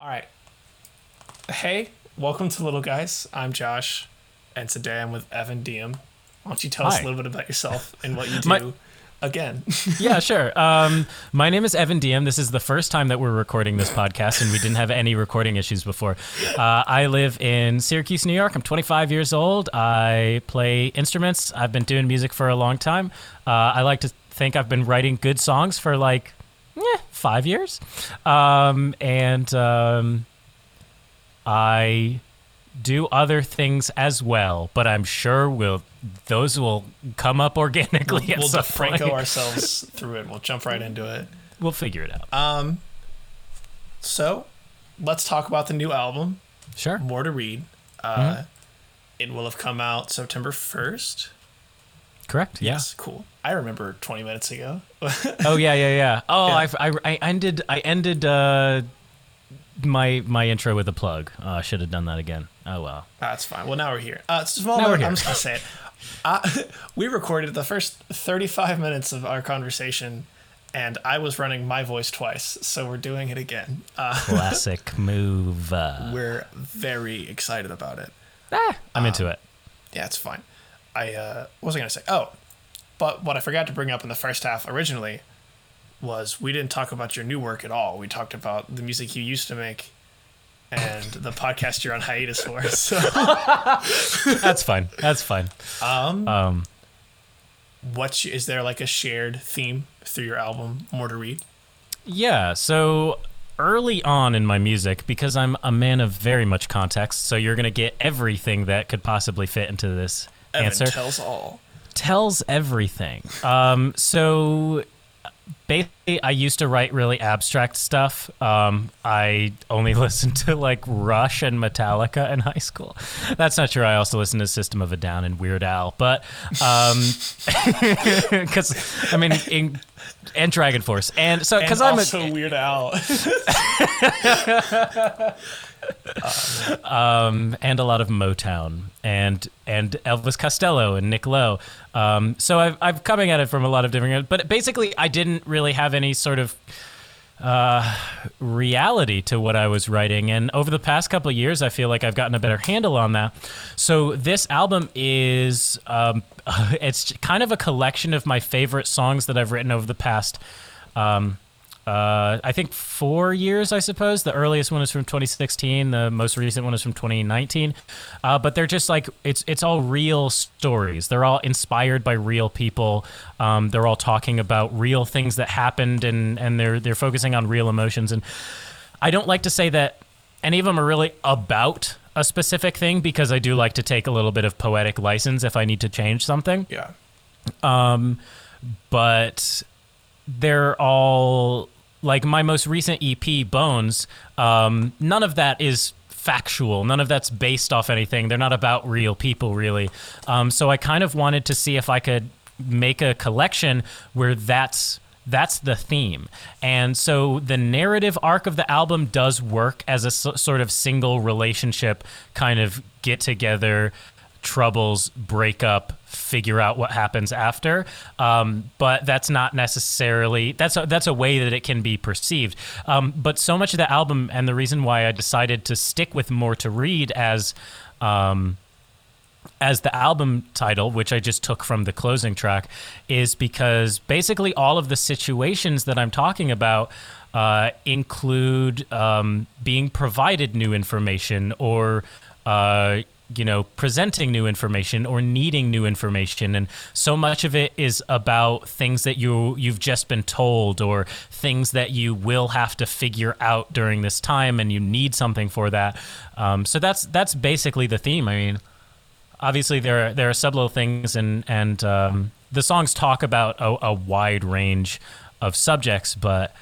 All right. Hey, welcome to Little Guys. I'm Josh, and today I'm with Evan Diem. Why don't you tell us a little bit about yourself and what you do My- again? yeah, sure. Um, my name is Evan Diem. This is the first time that we're recording this podcast, and we didn't have any recording issues before. Uh, I live in Syracuse, New York. I'm 25 years old. I play instruments. I've been doing music for a long time. Uh, I like to think I've been writing good songs for like five years. Um, and um, I do other things as well, but I'm sure will those will come up organically. we'll some DeFranco ourselves through it. We'll jump right into it. We'll figure it out. Um, so let's talk about the new album, sure. More to Read. Uh, Mm-hmm. It will have come out September 1st. Correct. Yeah. Yes, cool. I remember 20 minutes ago. Oh yeah, yeah, yeah. Oh, Yeah. I I ended I ended uh, my my intro with a plug. Uh, I should have done that again. Oh well. That's fine. Well, now we're here. Uh, small Now we're here. I'm just gonna say it. Uh, we recorded the first 35 minutes of our conversation, and I was running my voice twice, so we're doing it again. Uh, Classic move. Uh, we're very excited about it. ah, I'm into it. Yeah, it's fine. I uh, what was I gonna say? Oh, but what I forgot to bring up in the first half originally was we didn't talk about your new work at all. We talked about the music you used to make. And the podcast you're on hiatus for. So, That's fine. That's fine. um, Um, What is there like a shared theme through your album More to Read? Yeah, so early on in my music, because I'm a man of very much context, so you're going to get everything that could possibly fit into this Evan answer. tells all. Tells everything. Um, so basically, I used to write really abstract stuff. Um, I only listened to like Rush and Metallica in high school. That's not true. I also listened to System of a Down and Weird Al, but because I mean, in, and DragonForce, and so because I'm a, also Weird Al. um, and a lot of Motown and and Elvis Costello and Nick Lowe. Um, so I've I'm coming at it from a lot of different, but basically I didn't really have any sort of uh, reality to what I was writing, and over the past couple of years, I feel like I've gotten a better handle on that. So this album is um, it's kind of a collection of my favorite songs that I've written over the past. Um, uh, I think four years, I suppose. The earliest one is from 2016. The most recent one is from 2019. Uh, but they're just like it's it's all real stories. They're all inspired by real people. Um, they're all talking about real things that happened, and and they're they're focusing on real emotions. And I don't like to say that any of them are really about a specific thing because I do like to take a little bit of poetic license if I need to change something yeah. but they're all like my most recent EP, Bones. Um, none of that is factual. None of that's based off anything. They're not about real people, really. Um, so I kind of wanted to see if I could make a collection where that's that's the theme. And so the narrative arc of the album does work as a s- sort of single relationship kind of get together troubles, break up, figure out what happens after. Um, but that's not necessarily that's a, that's a way that it can be perceived. Um, but so much of the album, and the reason why I decided to stick with more to read as um, as the album title, which I just took from the closing track, is because basically all of the situations that I'm talking about uh, include um, being provided new information or. Uh, you know, presenting new information or needing new information, and so much of it is about things that you you've just been told or things that you will have to figure out during this time, and you need something for that. Um, so that's that's basically the theme. I mean, obviously there are, there are sub things and and um, the songs talk about a, a wide range of subjects, but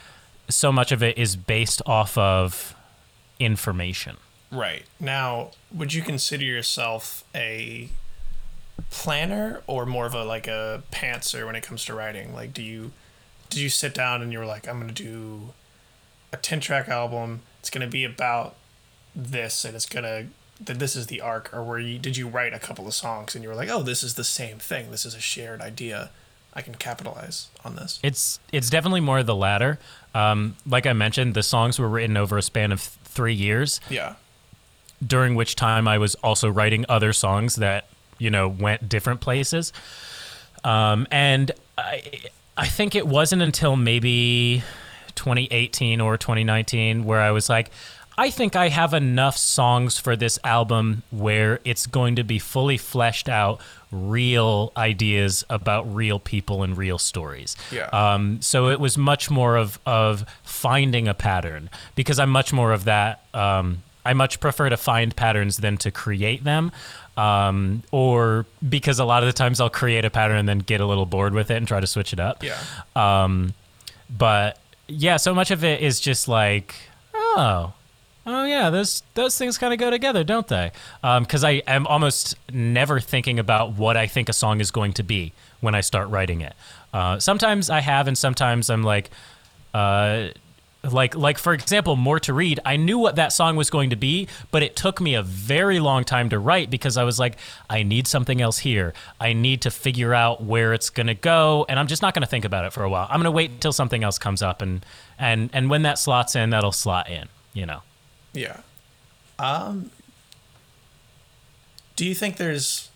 so much of it is based off of information. Right. Now, would you consider yourself a planner or more of a like a pantser when it comes to writing? Like do you did you sit down and you were like, I'm gonna do a ten track album, it's gonna be about this and it's gonna that this is the arc or were you did you write a couple of songs and you were like, Oh, this is the same thing, this is a shared idea. I can capitalize on this. It's it's definitely more the latter. Um, like I mentioned, the songs were written over a span of three years, Yeah. during which time I was also writing other songs that you know went different places. Um, and I, I think it wasn't until maybe 2018 or 2019 where I was like, I think I have enough songs for this album where it's going to be fully fleshed out, real ideas about real people and real stories. Yeah. Um, so it was much more of of finding a pattern because I'm much more of that. Um, I much prefer to find patterns than to create them. Um, or because a lot of the times I'll create a pattern and then get a little bored with it and try to switch it up. Yeah. Um, but yeah, so much of it is just like, oh, oh yeah, those those things kind of go together, don't they? Because I am almost never thinking about what I think a song is going to be when I start writing it. Uh, sometimes I have, and sometimes I'm like, uh, like like for example, more to read. I knew what that song was going to be, but it took me a very long time to write because I was like, I need something else here. I need to figure out where it's going to go, and I'm just not going to think about it for a while. I'm going to wait until something else comes up, and and and when that slots in, that'll slot in. You know. Yeah. Um do you think there's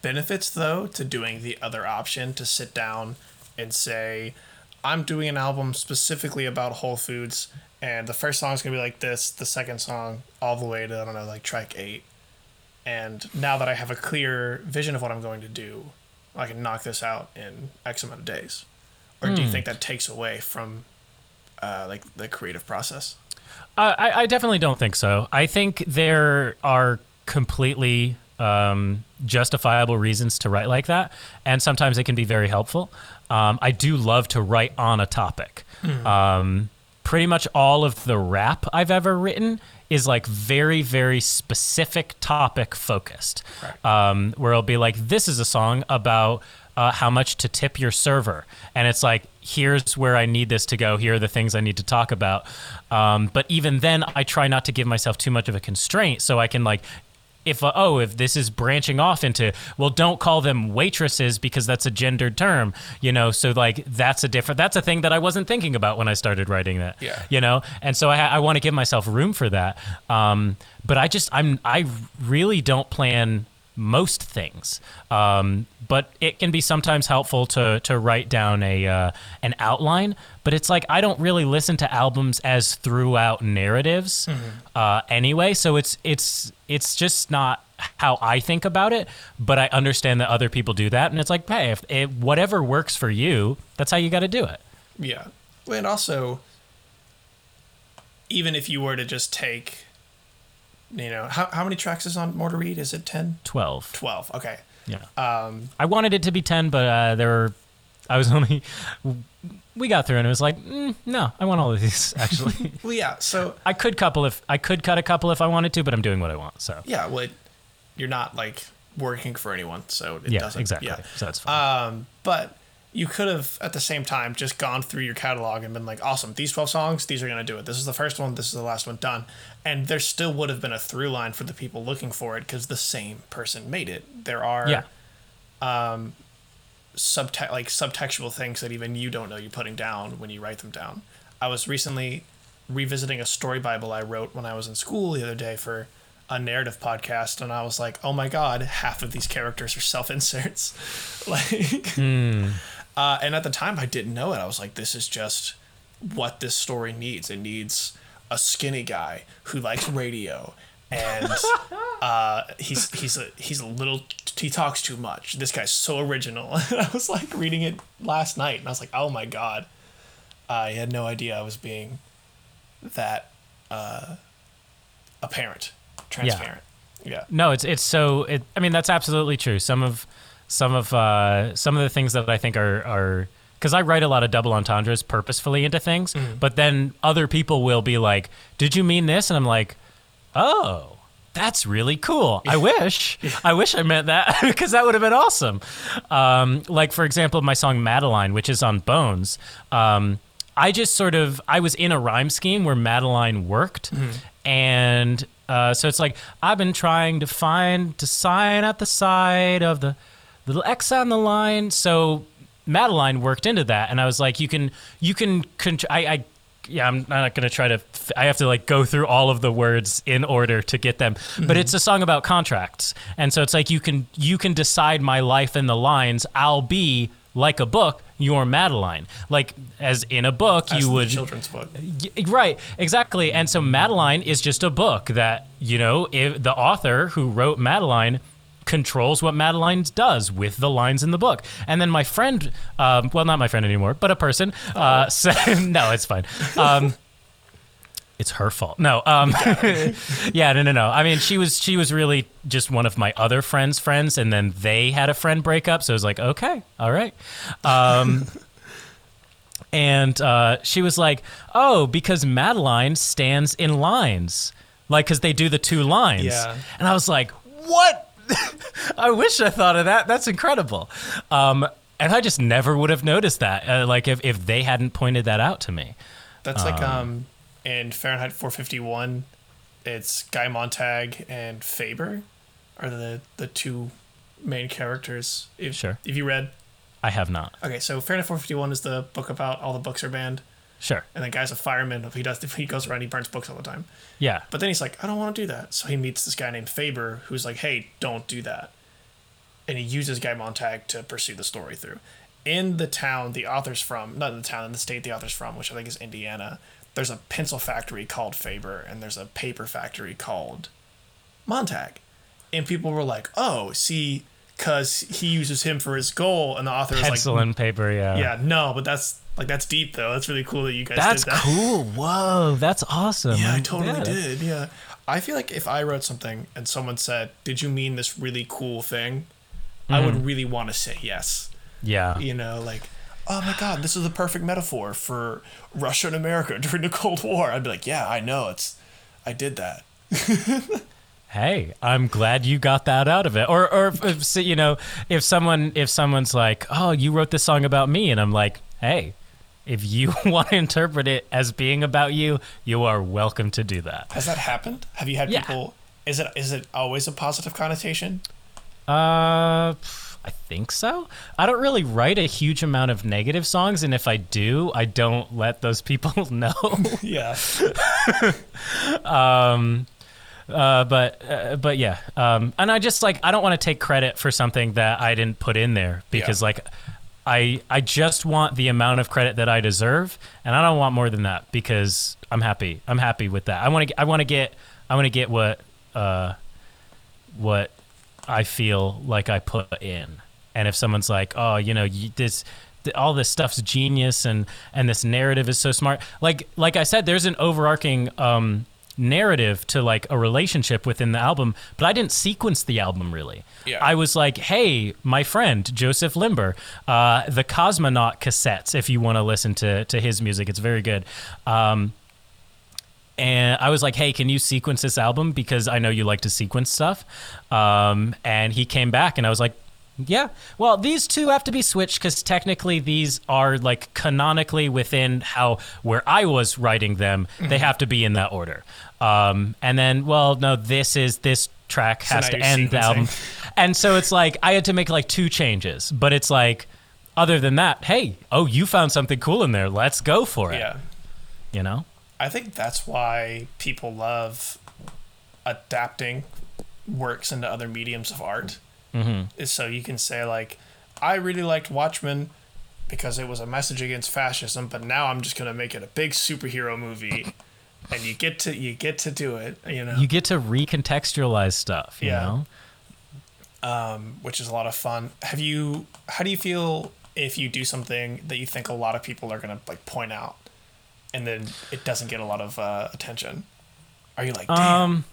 benefits though to doing the other option to sit down and say I'm doing an album specifically about Whole Foods and the first song is going to be like this, the second song all the way to I don't know like track 8. And now that I have a clear vision of what I'm going to do, I can knock this out in X amount of days. Or do you think that takes away from uh, like the creative process? Uh, I, I definitely don't think so. I think there are completely um, justifiable reasons to write like that, and sometimes it can be very helpful. Um, I do love to write on a topic. Um, pretty much all of the rap I've ever written is like very, very specific topic focused. Um, where it'll be like, this is a song about uh, how much to tip your server. And it's like, here's where I need this to go. Here are the things I need to talk about. Um, but even then, I try not to give myself too much of a constraint so I can like if uh, oh if this is branching off into well don't call them waitresses because that's a gendered term you know so like that's a different that's a thing that i wasn't thinking about when i started writing that Yeah. you know and so i, I want to give myself room for that um, but i just i'm i really don't plan most things. Um, but it can be sometimes helpful to to write down a uh, an outline but it's like i don't really listen to albums as throughout narratives uh, anyway. So it's it's it's just not how i think about it but i understand that other people do that. And it's like hey if it, whatever works for you that's how you got to do it. Yeah. And also, even if you were to just take, you know, how, how many tracks is on More to Read? Is it 10? 12 12. Okay. yeah Um, I wanted it to be 10, but uh, there were, I was only, we got through and it was like, mm, no, I want all of these actually. well, yeah. So, I could couple if, I could cut a couple if I wanted to, but I'm doing what I want. So yeah, well, it, you're not like working for anyone. So it yeah, doesn't. exactly. Yeah. So that's fine. Um, but you could have at the same time just gone through your catalog and been like, awesome, these 12 songs, these are going to do it. This is the first one, this is the last one done. And there still would have been a through line for the people looking for it because the same person made it. There are yeah. um, subte- like subtextual things that even you don't know you're putting down when you write them down. I was recently revisiting a story bible I wrote when I was in school the other day for a narrative podcast and I was like, "Oh my god, half of these characters are self-inserts." like uh, and at the time I didn't know it. I was like, "This is just what this story needs. It needs a skinny guy who likes radio and uh, he's he's a he's a little he talks too much. This guy's so original. I was like reading it last night, and I was like, oh my god, I had no idea I was being that uh, apparent, transparent. Yeah. No, it's it's so. It, I mean, that's absolutely true. Some of some of uh, some of the things that I think are are because I write a lot of double entendres purposefully into things, but then other people will be like, "Did you mean this?" And I'm like, "Oh." That's really cool. I wish, I wish I meant that because that would have been awesome. Um, like for example, my song "Madeline," which is on Bones. Um, I just sort of I was in a rhyme scheme where Madeline worked, and uh, so it's like I've been trying to find to sign at the side of the little X on the line. So Madeline worked into that, and I was like, you can you can contr- I, I yeah, I'm not gonna try to. f- I have to like go through all of the words in order to get them. But mm-hmm. it's a song about contracts, and so it's like you can you can decide my life in the lines. I'll be like a book. You're Madeline. Like as in a book, As you would children's book. Y- Right, exactly. And so Madeline is just a book that, you know, if the author who wrote Madeline controls what Madeline does with the lines in the book. And then my friend, um, well, not my friend anymore, but a person, uh, said, no, it's fine. Um, it's her fault. No, um, yeah, no, no, no. I mean, she was she was really just one of my other friends' friends, and then they had a friend break up, so it was like, okay, all right. Um, and uh, she was like, "Oh, because Madeline stands in lines, like because they do the two lines." Yeah. And I was like, "What? I wish I thought of that. That's incredible." Um, and I just never would have noticed that, uh, like if if they hadn't pointed that out to me. That's like um in Fahrenheit 451, it's Guy Montag and Faber are the the two main characters. If, Sure. If you read, I have not. okay, so Fahrenheit 451 is the book about all the books are banned, Sure. and the guy's a fireman. He does he goes around he burns books all the time. Yeah. But then he's like, I don't want to do that. So he meets this guy named Faber who's like, Hey, don't do that. And he uses Guy Montag to pursue the story through. In the town the author's from, not in the town, in the state the author's from, which I think is Indiana, there's a pencil factory called Faber and there's a paper factory called Montag. And people were like, Oh, see, because he uses him for his goal, and the author is like Pencil and paper. Yeah. Yeah, no, but that's like that's deep though. That's really cool that you guys That's did that. cool. Whoa, that's awesome. Yeah, I totally yeah. did. Yeah. I feel like if I wrote something and someone said, Did you mean this really cool thing? I Mm-hmm. would really want to say yes. Yeah. You know, like, oh my God, this is the perfect metaphor for Russia and America during the Cold War. I'd be like, Yeah, I know. It's, I did that. Hey, I'm glad you got that out of it. Or, or if, if you know, if someone, if someone's like, "Oh, you wrote this song about me," and I'm like, "Hey, if you want to interpret it as being about you, you are welcome to do that." Has that happened? Have you had Yeah. people, is it is it always a positive connotation? Uh, I think so. I don't really write a huge amount of negative songs, and if I do, I don't let those people know. Yeah. Um, uh, but uh, but yeah, um, and I just like I don't want to take credit for something that I didn't put in there because Yeah. like I I just want the amount of credit that I deserve, and I don't want more than that because I'm happy. I'm happy with that. I want to I want to get I want to get what uh what I feel like I put in, and if someone's like, oh, you know, you, this. th- All this stuff's genius, and and this narrative is so smart. Like like I said, there's an overarching um, narrative to like a relationship within the album, but I didn't sequence the album really. Yeah. I was like, hey, my friend Joseph Limber, uh, the Cosmonaut cassettes. If you want to listen to to his music, it's very good. Um, and I was like, "Hey, can you sequence this album because I know you like to sequence stuff?" Um, and he came back, and I was like, "Yeah, well, these two have to be switched because technically these are like canonically within how where I was writing them, they have to be in that order." Um, and then, well, no, this is this track has now to end the album, and so it's like I had to make like two changes, but it's like. Other than that, hey, oh, you found something cool in there. Let's go for it. Yeah. You know? I think that's why people love adapting works into other mediums of art. Mm-hmm. So you can say like, I really liked Watchmen because it was a message against fascism, but now I'm just gonna make it a big superhero movie, and you get to you get to do it, you know, You get to recontextualize stuff, you Yeah. know? um, which is a lot of fun. Have you? How do you feel if you do something that you think a lot of people are gonna like point out, and then it doesn't get a lot of uh, attention? Are you like, damn? Um,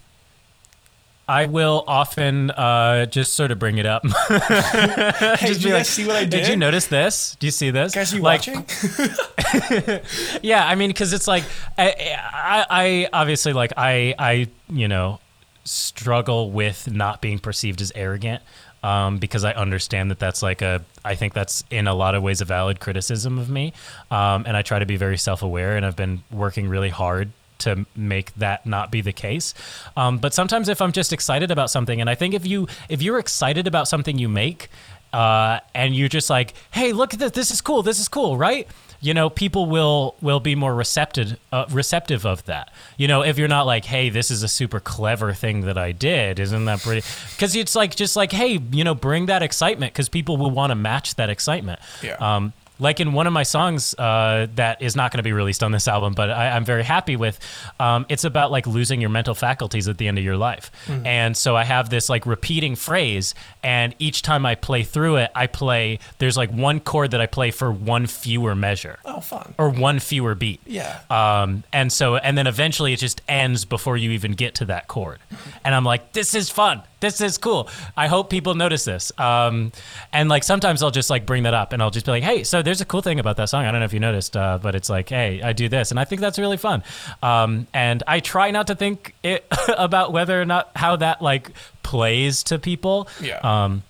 I will often uh, just sort of bring it up. hey, did be you like, see what I did? Did you notice this? Do you see this? Guys, are you like, watching? Yeah, I mean, because it's like I, I, I obviously like I, I, you know, struggle with not being perceived as arrogant. Um, because I understand that that's like a, I think that's in a lot of ways a valid criticism of me, um, and I try to be very self-aware, and I've been working really hard to make that not be the case. Um, but sometimes if I'm just excited about something, and I think if you if you're excited about something you make, uh, and you're just like, hey, look at this. This is cool. This is cool, right? You know, people will will be more receptive uh, receptive of that. You know, if you're not like, hey, this is a super clever thing that I did, isn't that pretty? Because it's like just like, hey, you know, bring that excitement because people will want to match that excitement. Yeah. Um, like in one of my songs uh, that is not going to be released on this album, but I, I'm very happy with. Um, it's about like losing your mental faculties at the end of your life, and so I have this like repeating phrase, and each time I play through it, I play. There's like one chord that I play for one fewer measure Oh, fun. or one fewer beat. Yeah. Um, and so, and then eventually it just ends before you even get to that chord. And I'm like, this is fun. This is cool. I hope people notice this. Um, and like sometimes I'll just like bring that up and I'll just be like, hey, so there's a cool thing about that song. I don't know if you noticed, uh, but it's like, hey, I do this. And I think that's really fun. Um, and I try not to think it about whether or not how that like plays to people. Yeah. Um,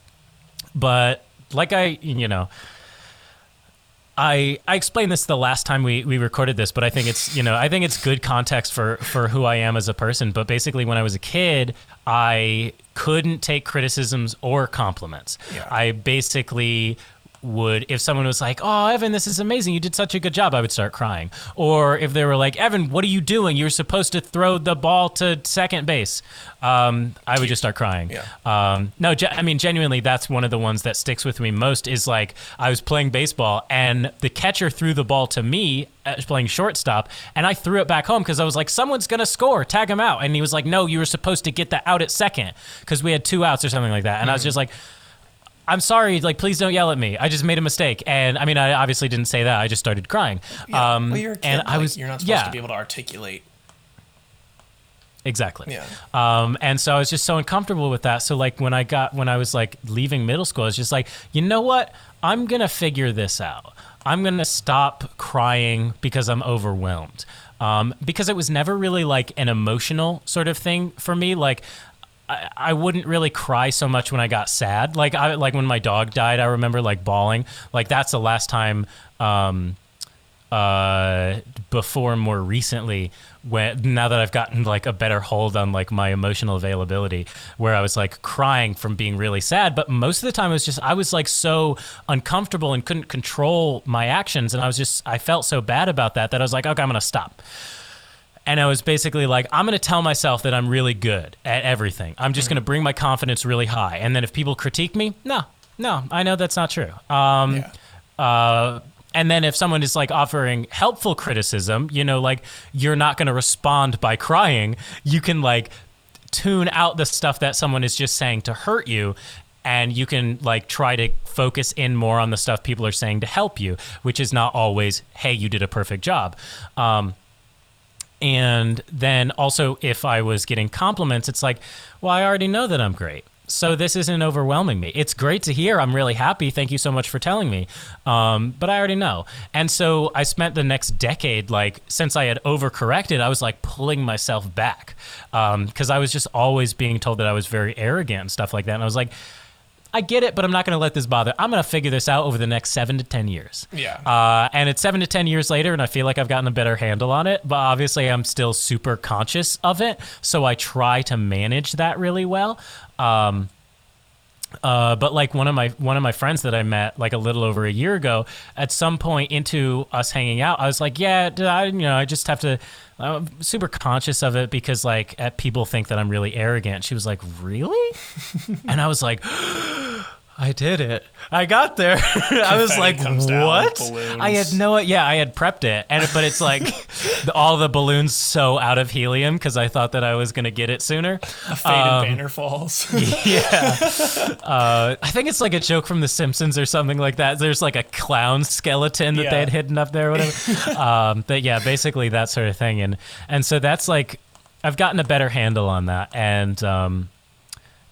but like I, you know, I I explained this the last time we, we recorded this, but I think it's you know I think it's good context for for who I am as a person. But basically, when I was a kid, I couldn't take criticisms or compliments. Yeah. I basically would if someone was like, "Oh, Evan, this is amazing. You did such a good job." I would start crying. Or if they were like, "Evan, what are you doing? You're supposed to throw the ball to second base." Um, I would just start crying. Yeah. Um, no, ge- I mean genuinely, that's one of the ones that sticks with me most. Is like I was playing baseball and the catcher threw the ball to me, I was playing shortstop, and I threw it back home because I was like, someone's gonna score, tag him out, and he was like, no, you were supposed to get that out at second because we had two outs or something like that, and I was just like. I'm sorry, like please don't yell at me. I just made a mistake, and I mean, I obviously didn't say that. I just started crying. Yeah. Um, well, you're a kid. and I was You're not supposed yeah, to be able to articulate. exactly. Yeah. Um, and so I was just so uncomfortable with that. So like when I got when I was like leaving middle school, I was just like, you know what? I'm gonna figure this out. I'm gonna stop crying because I'm overwhelmed. Um, because it was never really like an emotional sort of thing for me. Like I, I wouldn't really cry so much when I got sad. Like I like when my dog died, I remember like bawling. Like that's the last time um uh before more recently when now that I've gotten like a better hold on like my emotional availability where I was like crying from being really sad but most of the time it was just I was like so uncomfortable and couldn't control my actions and I was just I felt so bad about that that I was like okay I'm going to stop and I was basically like, I'm going to tell myself that I'm really good at everything. I'm just going to bring my confidence really high. And then if people critique me, no, no, I know that's not true. Um, Yeah. uh, and then if someone is like offering helpful criticism, you know, like you're not going to respond by crying. You can like tune out the stuff that someone is just saying to hurt you. And you can like try to focus in more on the stuff people are saying to help you, which is not always, hey, you did a perfect job. Um, and then also, if I was getting compliments, it's like, well, I already know that I'm great. So this isn't overwhelming me. It's great to hear. I'm really happy. Thank you so much for telling me. Um, but I already know. And so I spent the next decade, like, since I had overcorrected, I was like pulling myself back because I was just always being told that I was very arrogant and stuff like that. And I was like, I get it, but I'm not going to let this bother. I'm going to figure this out over the next seven to 10 years. Yeah. Uh, and it's seven to 10 years later, and I feel like I've gotten a better handle on it, but obviously I'm still super conscious of it. So I try to manage that really well. Um, uh, but like one of my one of my friends that I met like a little over a year ago, at some point into us hanging out, I was like, "Yeah, I, you know, I just have to." I'm super conscious of it because like uh, people think that I'm really arrogant. She was like, "Really?" and I was like. I did it. I got there. I was like, "What?" I had no. Yeah, I had prepped it, and but it's like the- all the balloons so out of helium because I thought that I was gonna get it sooner. A faded banner falls. yeah. Uh, I think it's like a joke from The Simpsons or something like that. There's like a clown skeleton that Yeah. they had hidden up there or whatever. um, but yeah, basically that sort of thing. And, and so that's like, I've gotten a better handle on that. And, um,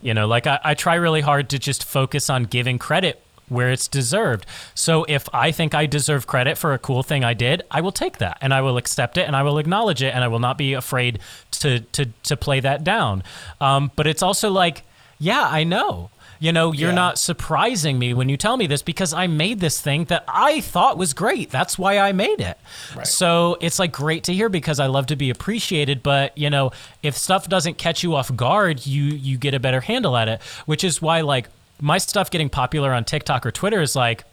you know, like I, I try really hard to just focus on giving credit where it's deserved. So if I think I deserve credit for a cool thing I did, I will take that and I will accept it and I will acknowledge it and I will not be afraid to to to play that down. Um, but it's also like, yeah, I know. You know, you're Yeah. not surprising me when you tell me this because I made this thing that I thought was great. That's why I made it. Right. So it's like great to hear because I love to be appreciated. But you know, if stuff doesn't catch you off guard, you you get a better handle at it. Which is why like my stuff getting popular on TikTok or Twitter is like,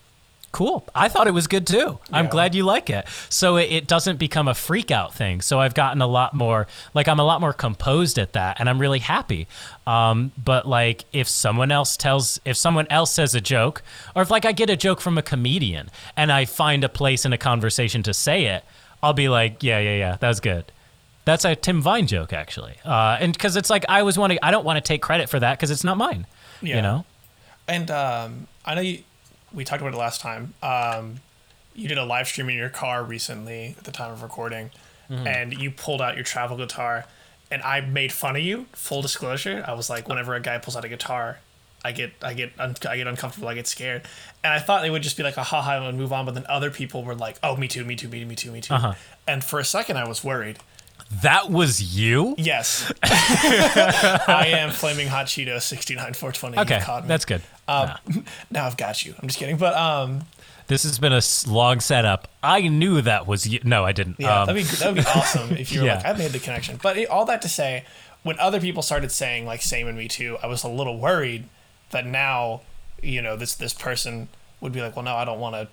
cool. I thought it was good too. I'm glad you like it. So it, it doesn't become a freak out thing. So I've gotten a lot more, like, I'm a lot more composed at that and I'm really happy. Um, but like, if someone else tells, if someone else says a joke, or if like I get a joke from a comedian and I find a place in a conversation to say it, I'll be like, yeah, yeah, yeah, that was good. That's a Tim Vine joke, actually. Uh, and because it's like, I always want to, I don't want to take credit for that because it's not mine. Yeah. You know? And um, I know you, we talked about it last time. Um, you did a live stream in your car recently at the time of recording, Mm-hmm. and you pulled out your travel guitar, and I made fun of you. Full disclosure, I was like, whenever a guy pulls out a guitar, I get I get un- I get uncomfortable. I get scared, and I thought it would just be like a haha and move on. But then other people were like, oh, me too, me too, me too, me too, me too. Uh-huh. And for a second, I was worried. That was you? Yes, I am flaming hot Cheeto sixty nine four twenty. Okay, you caught me. that's good. Um, now I've got you. I'm just kidding, but um, This has been a long setup. I knew that was you. No, I didn't. yeah, Um, that'd be that'd be awesome if you were yeah. like, I made the connection. But it, all that to say, when other people started saying like "same and me too," I was a little worried that now, you know, this this person would be like, well, no, I don't want to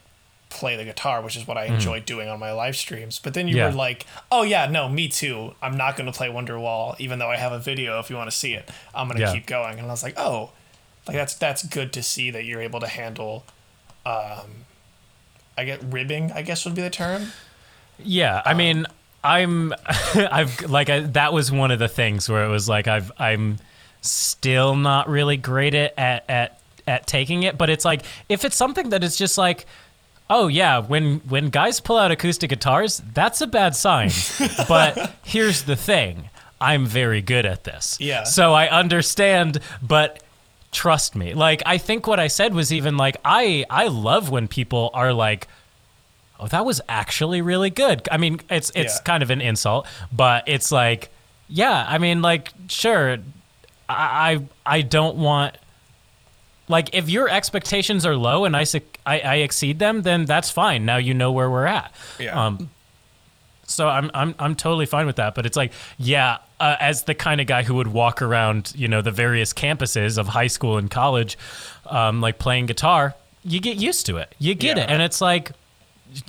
play the guitar, which is what I enjoy doing on my live streams. But then you. Yeah. were like, oh yeah, no, me too. I'm not going to play Wonderwall, even though I have a video. If you want to see it, I'm going to Yeah. keep going. And I was like, oh, like that's that's good to see that you're able to handle. Um, I get ribbing. I guess would be the term. yeah, I mean, I'm, I've like I, that was one of the things where it was like I've I'm still not really great at at at, at taking it, but it's like if it's something that is just like. Oh yeah, when when guys pull out acoustic guitars, that's a bad sign. but here's the thing. I'm very good at this. Yeah. So I understand, but trust me. Like I think what I said was even like I I love when people are like oh that was actually really good. I mean, it's it's Yeah. kind of an insult, but it's like yeah, I mean like sure I I, I don't want like if your expectations are low and I, I I exceed them, then that's fine. Now you know where we're at. Yeah. Um, so I'm I'm I'm totally fine with that. But it's like, yeah, uh, as the kind of guy who would walk around, you know, the various campuses of high school and college, um, like playing guitar, you get used to it. You get Yeah. it, and it's like.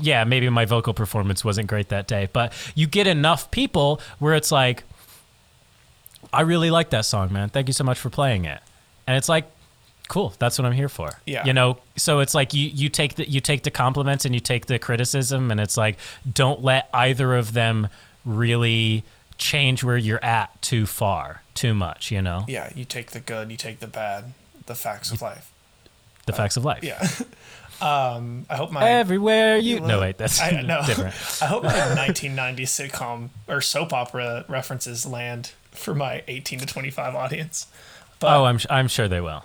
Yeah, maybe my vocal performance wasn't great that day, but you get enough people where it's like, I really like that song, man. Thank you so much for playing it. And it's like, cool. That's what I'm here for. Yeah. You know, so it's like you you take the you take the compliments and you take the criticism and it's like don't let either of them really change where you're at too far, too much, you know? Yeah, you take the good, you take the bad, the facts of life. The facts of life. Yeah. um, I hope my Everywhere you No, wait, that's I know. different. I hope my 1990 sitcom or soap opera references land for my 18 to 25 audience. But Oh, I'm I'm sure they will.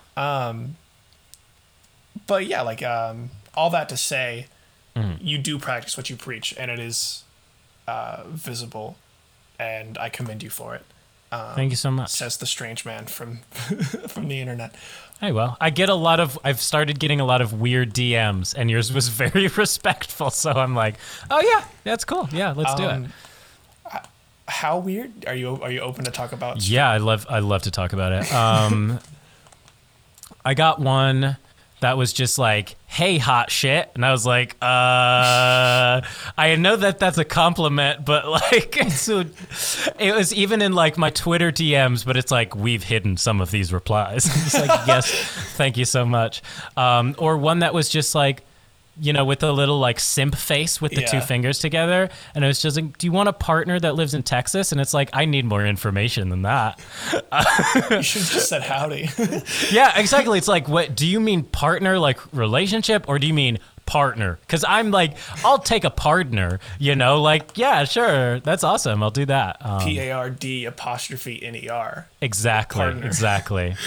but yeah, like um, all that to say, Mm-hmm. you do practice what you preach, and it is uh, visible, and I commend you for it. Thank you so much. Says the strange man from from the internet. Hey, well, I get a lot of. I've started getting a lot of weird DMs, and yours was very respectful. So I'm like, oh yeah, that's cool. Yeah, let's do it. How weird are you? Are you open to talk about? Yeah, I love. I love to talk about it. Um, I got one that was just like, "Hey, hot shit," and I was like, "Uh, I know that that's a compliment, but like, so it was even in like my Twitter DMs, but it's like we've hidden some of these replies. it's like, yes, thank you so much. Um, or one that was just like. You know, with a little like simp face with the two fingers together. And it was just like, do you want a partner that lives in Texas? And it's like, I need more information than that. You should have just said howdy. Yeah, exactly. It's like, what do you mean partner, like relationship, or do you mean partner? Because I'm like, I'll take a partner, you know, like, yeah, sure, that's awesome. I'll do that. Um, P A R D apostrophe N E R. exactly, partner. exactly.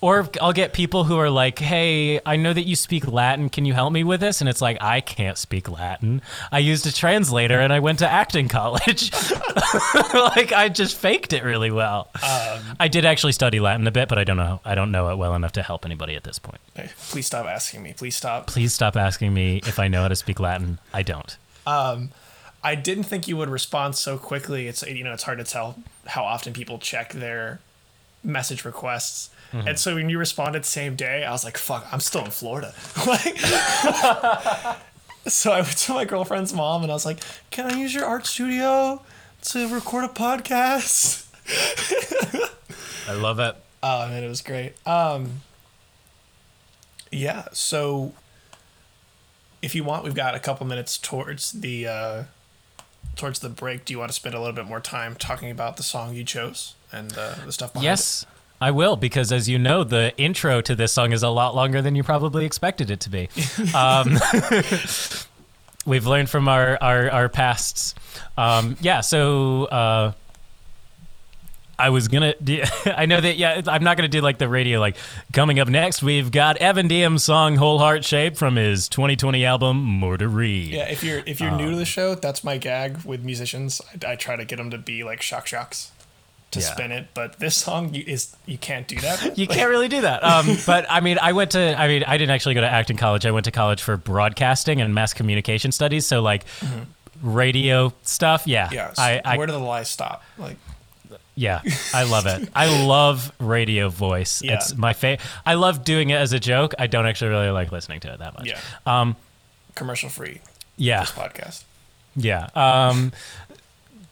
Or I'll get people who are like, "Hey, I know that you speak Latin. Can you help me with this?" And it's like, I can't speak Latin. I used a translator, and I went to acting college. like I just faked it really well. Um, I did actually study Latin a bit, but I don't know. I don't know it well enough to help anybody at this point. Please stop asking me. Please stop. Please stop asking me if I know how to speak Latin. I don't. Um, I didn't think you would respond so quickly. It's you know it's hard to tell how often people check their message requests. And so when you responded same day, I was like, "Fuck, I'm still in Florida." like, so I went to my girlfriend's mom and I was like, "Can I use your art studio to record a podcast?" I love it. Oh man, it was great. Um, yeah. So, if you want, we've got a couple minutes towards the uh, towards the break. Do you want to spend a little bit more time talking about the song you chose and uh, the stuff behind Yes, I will, because as you know, the intro to this song is a lot longer than you probably expected it to be. Um, we've learned from our our, our pasts. Um, yeah, so uh, I was gonna. Do, I know that. Yeah, I'm not gonna do like the radio. Like coming up next, we've got Evan Diem's song "Whole Heart Shape" from his 2020 album "More to Read." it? Yeah. If you're if you're new to the show, that's my gag with musicians. I, I try to get them to be like shock shocks to Yeah. spin it, but this song you, is you can't do that. You can't really do that. Um, but I mean, I went to, I mean, I didn't actually go to acting college. I went to college for broadcasting and mass communication studies. So, like, radio stuff. Yeah. Yeah. so I, I, where do the lies stop? Like. Yeah. I love it. I love radio voice. Yeah. It's my favorite. I love doing it as a joke. I don't actually really like listening to it that much. Yeah. Um, Commercial free yeah. podcast. Yeah. Um,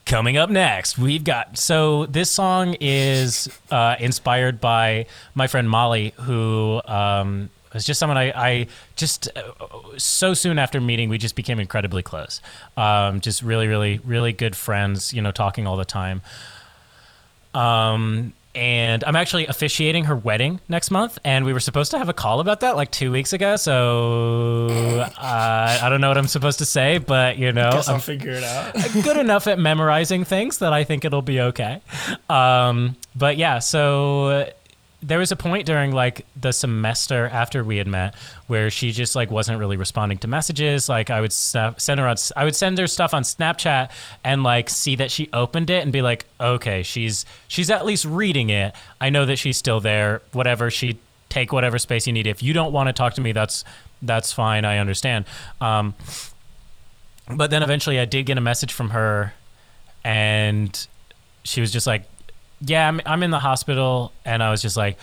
coming up next, we've got so this song is uh, inspired by my friend Molly, who um, was just someone I, I just uh, so soon after meeting, we just became incredibly close. Um, just really, really, really good friends. You know, talking all the time. Um, and I'm actually officiating her wedding next month, and we were supposed to have a call about that like two weeks ago. So uh, I don't know what I'm supposed to say, but you know, I'll I'm figure it out. good enough at memorizing things that I think it'll be okay. Um, but yeah, so there was a point during like the semester after we had met where she just like wasn't really responding to messages. Like I would send her on, I would send her stuff on Snapchat and like see that she opened it and be like, okay, she's she's at least reading it. I know that she's still there. Whatever she take whatever space you need. If you don't want to talk to me, that's that's fine. I understand. Um, but then eventually I did get a message from her and she was just like, "Yeah, I'm I'm in the hospital." And I was just like,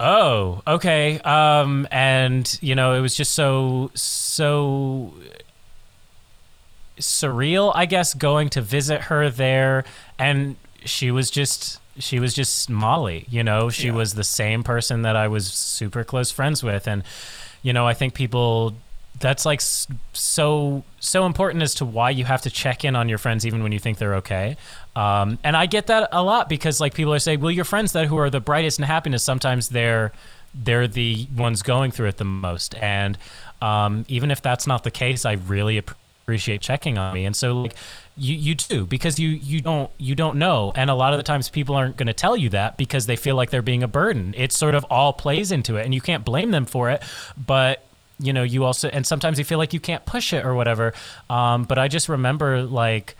"Oh, okay." Um and you know, it was just so so surreal, I guess, going to visit her there and she was just she was just Molly, you know, she Yeah. was the same person that I was super close friends with and you know, I think people that's like so so important as to why you have to check in on your friends even when you think they're okay. Um, and I get that a lot because like people are saying, well, your friends that who are the brightest in happiness sometimes they're they're the ones going through it the most. And um, even if that's not the case, I really appreciate checking on me. And so like you you do because you you don't you don't know and a lot of the times people aren't going to tell you that because they feel like they're being a burden it sort of all plays into it and you can't blame them for it but you know you also and sometimes you feel like you can't push it or whatever. Um, but i just remember like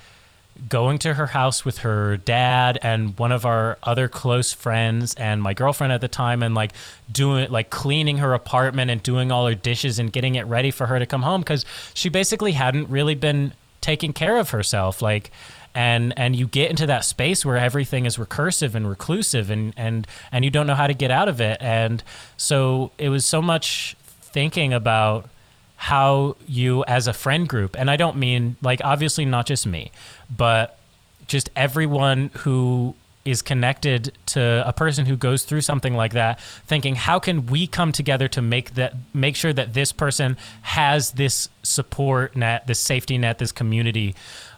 going to her house with her dad and one of our other close friends and my girlfriend at the time and like doing like cleaning her apartment and doing all her dishes and getting it ready for her to come home because she basically hadn't really been taking care of herself like and and you get into that space where everything is recursive and reclusive and and and you don't know how to get out of it. And so it was so much thinking about how you as a friend group and i don't mean like obviously not just me but just everyone who is connected to a person who goes through something like that thinking how can we come together to make that make sure that this person has this support net this safety net this community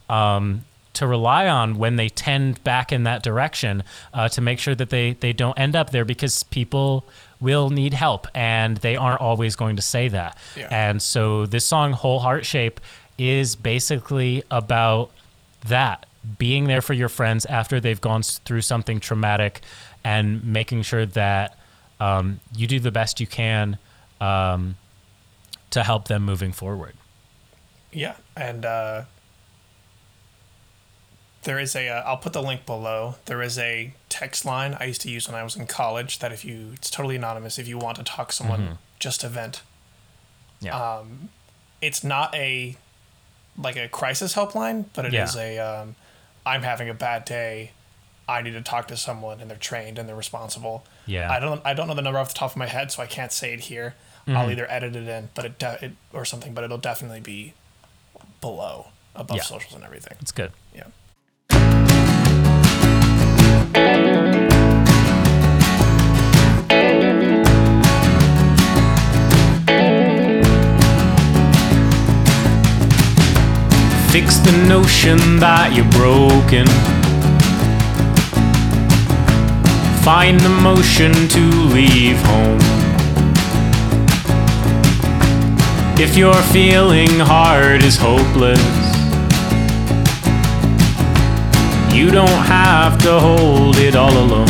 um, to rely on when they tend back in that direction uh, to make sure that they they don't end up there because people will need help and they aren't always going to say that Yeah. and so this song whole heart shape is basically about that being there for your friends after they've gone through something traumatic and making sure that um, you do the best you can um, to help them moving forward Yeah, and uh, there is a. Uh, I'll put the link below. There is a text line I used to use when I was in college. That if you, it's totally anonymous. If you want to talk to someone, just a vent. yeah It's not a like a crisis helpline, but it is Yeah. a. Um, I'm having a bad day. I need to talk to someone and they're trained and they're responsible. Yeah. I don't I don't know the number off the top of my head, so I can't say it here. Mm-hmm. I'll either edit it in, but it, de- it or something, but it'll definitely be below above Yeah. socials and everything. It's good. Fix the notion that you're broken. Find the motion to leave home. If your feeling heart is hopeless, you don't have to hold it all alone.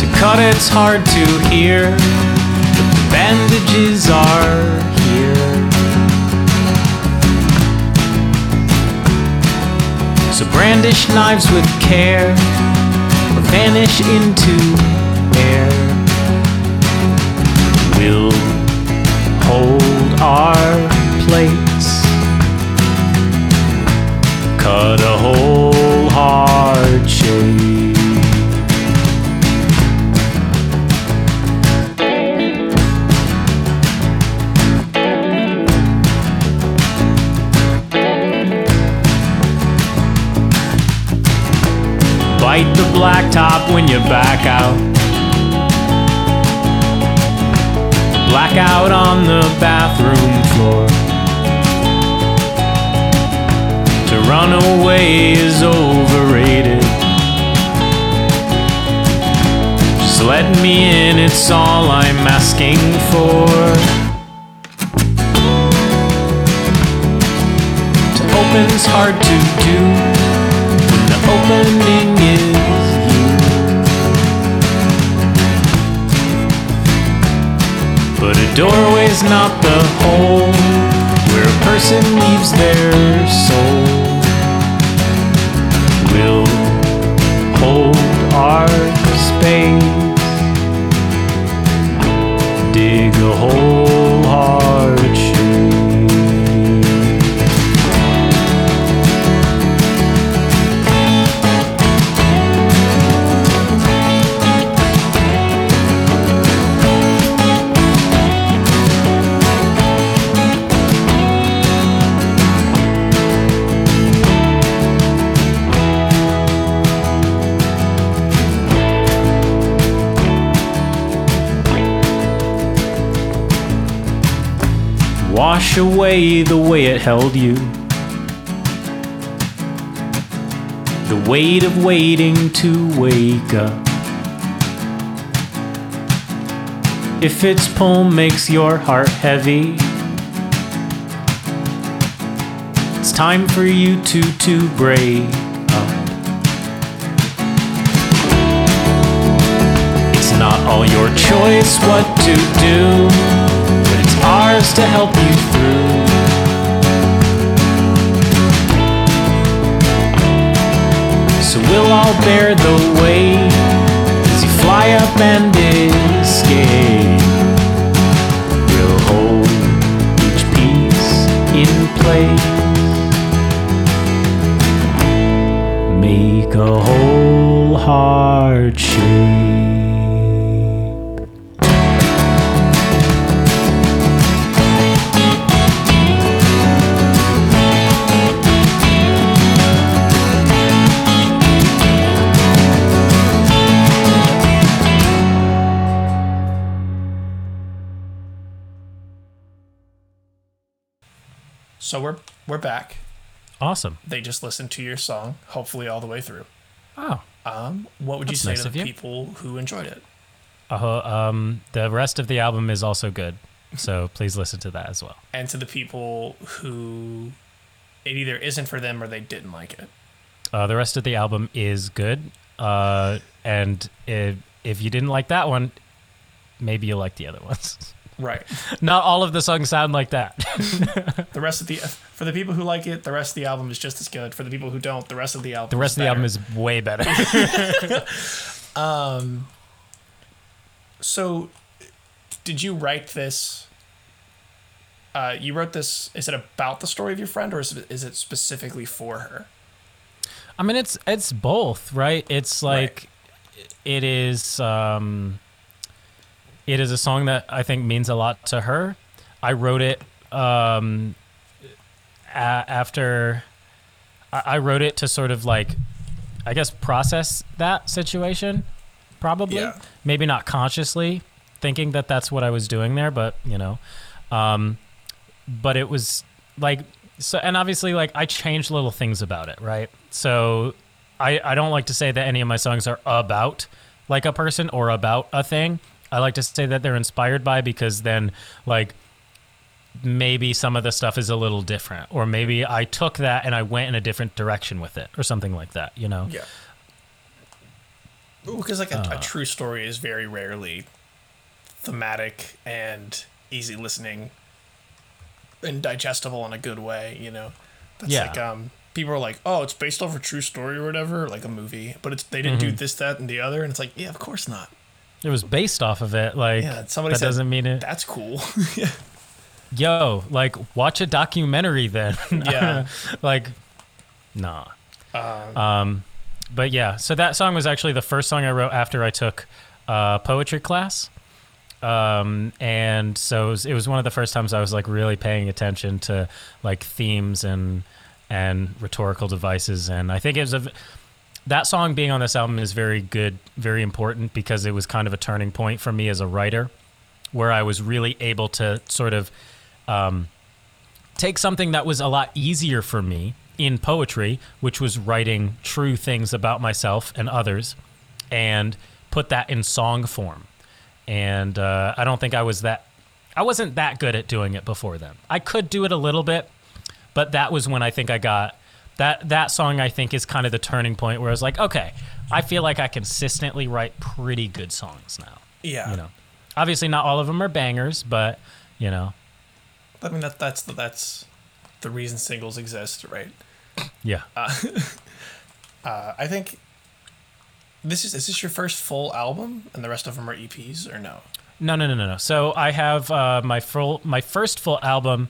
To cut, it's hard to hear. Bandages are here. So brandish knives with care or vanish into air. We'll hold our plates, Cut a whole heart shape. Bite the blacktop when you back out. Blackout on the bathroom floor. To run away is overrated. Just let me in, it's all I'm asking for. To open's hard to do opening is you. But a doorway's not the hole where a person leaves their soul. We'll hold our space, dig a whole heart Away the way it held you. The weight of waiting to wake up. If its poem makes your heart heavy, it's time for you to to break up. It's not all your choice what to do, it's to help you through. So we'll all bear the weight as you fly up and escape. We'll hold each piece in place. Make a whole heart shape. So we're we're back. Awesome. They just listened to your song, hopefully all the way through. Oh. Um, what would you say nice to the people who enjoyed it? Uh, um, the rest of the album is also good. So please listen to that as well. And to the people who it either isn't for them or they didn't like it. Uh, the rest of the album is good. Uh, and if, if you didn't like that one, maybe you'll like the other ones. Right. Not all of the songs sound like that. The rest of the for the people who like it, the rest of the album is just as good. For the people who don't, the rest of the album the rest of the album is way better. um. So, did you write this uh, you wrote this. Is it about the story of your friend, or is it, is it specifically for her? I mean, it's it's both, right? It's like it is um, it is a song that I think means a lot to her. I wrote it um, a- after I-, I wrote it to sort of like I guess process that situation, probably Yeah. maybe not consciously thinking that that's what I was doing there, but you know, um, but it was like so, and obviously like I changed little things about it, right? So I I don't like to say that any of my songs are about like a person or about a thing. I like to say that they're inspired by because then like maybe some of the stuff is a little different or maybe I took that and I went in a different direction with it or something like that, you know. Yeah. Because like a, a true story is very rarely thematic and easy listening and digestible in a good way. You know, that's Yeah. like um people are like, oh, it's based off a true story or whatever, like a movie, but it's they didn't do this, that, and the other, and it's like, yeah, of course not. It was based off of it like Yeah, somebody that said doesn't mean it. That's cool. Yo, like watch a documentary then. Yeah. like nah. Um, but yeah, so that song was actually the first song I wrote after I took uh, poetry class. Um, and so it was, it was one of the first times I was like really paying attention to like themes and and rhetorical devices. And I think it was a that song being on this album is very good, very important because it was kind of a turning point for me as a writer, where I was really able to sort of um, take something that was a lot easier for me in poetry, which was writing true things about myself and others, and put that in song form. And uh, I don't think I was that. I wasn't that good at doing it before then. I could do it a little bit, but that was when I think I got that. That song I think is kind of the turning point where I was like, okay, I feel like I consistently write pretty good songs now. yeah, You know, obviously not all of them are bangers, but you know, I mean that that's the, that's the reason singles exist, right? yeah. Uh, I think this is is this your first full album, and the rest of them are EPs, or no? No, no, no, no, no. So I have uh, my full, my first full album,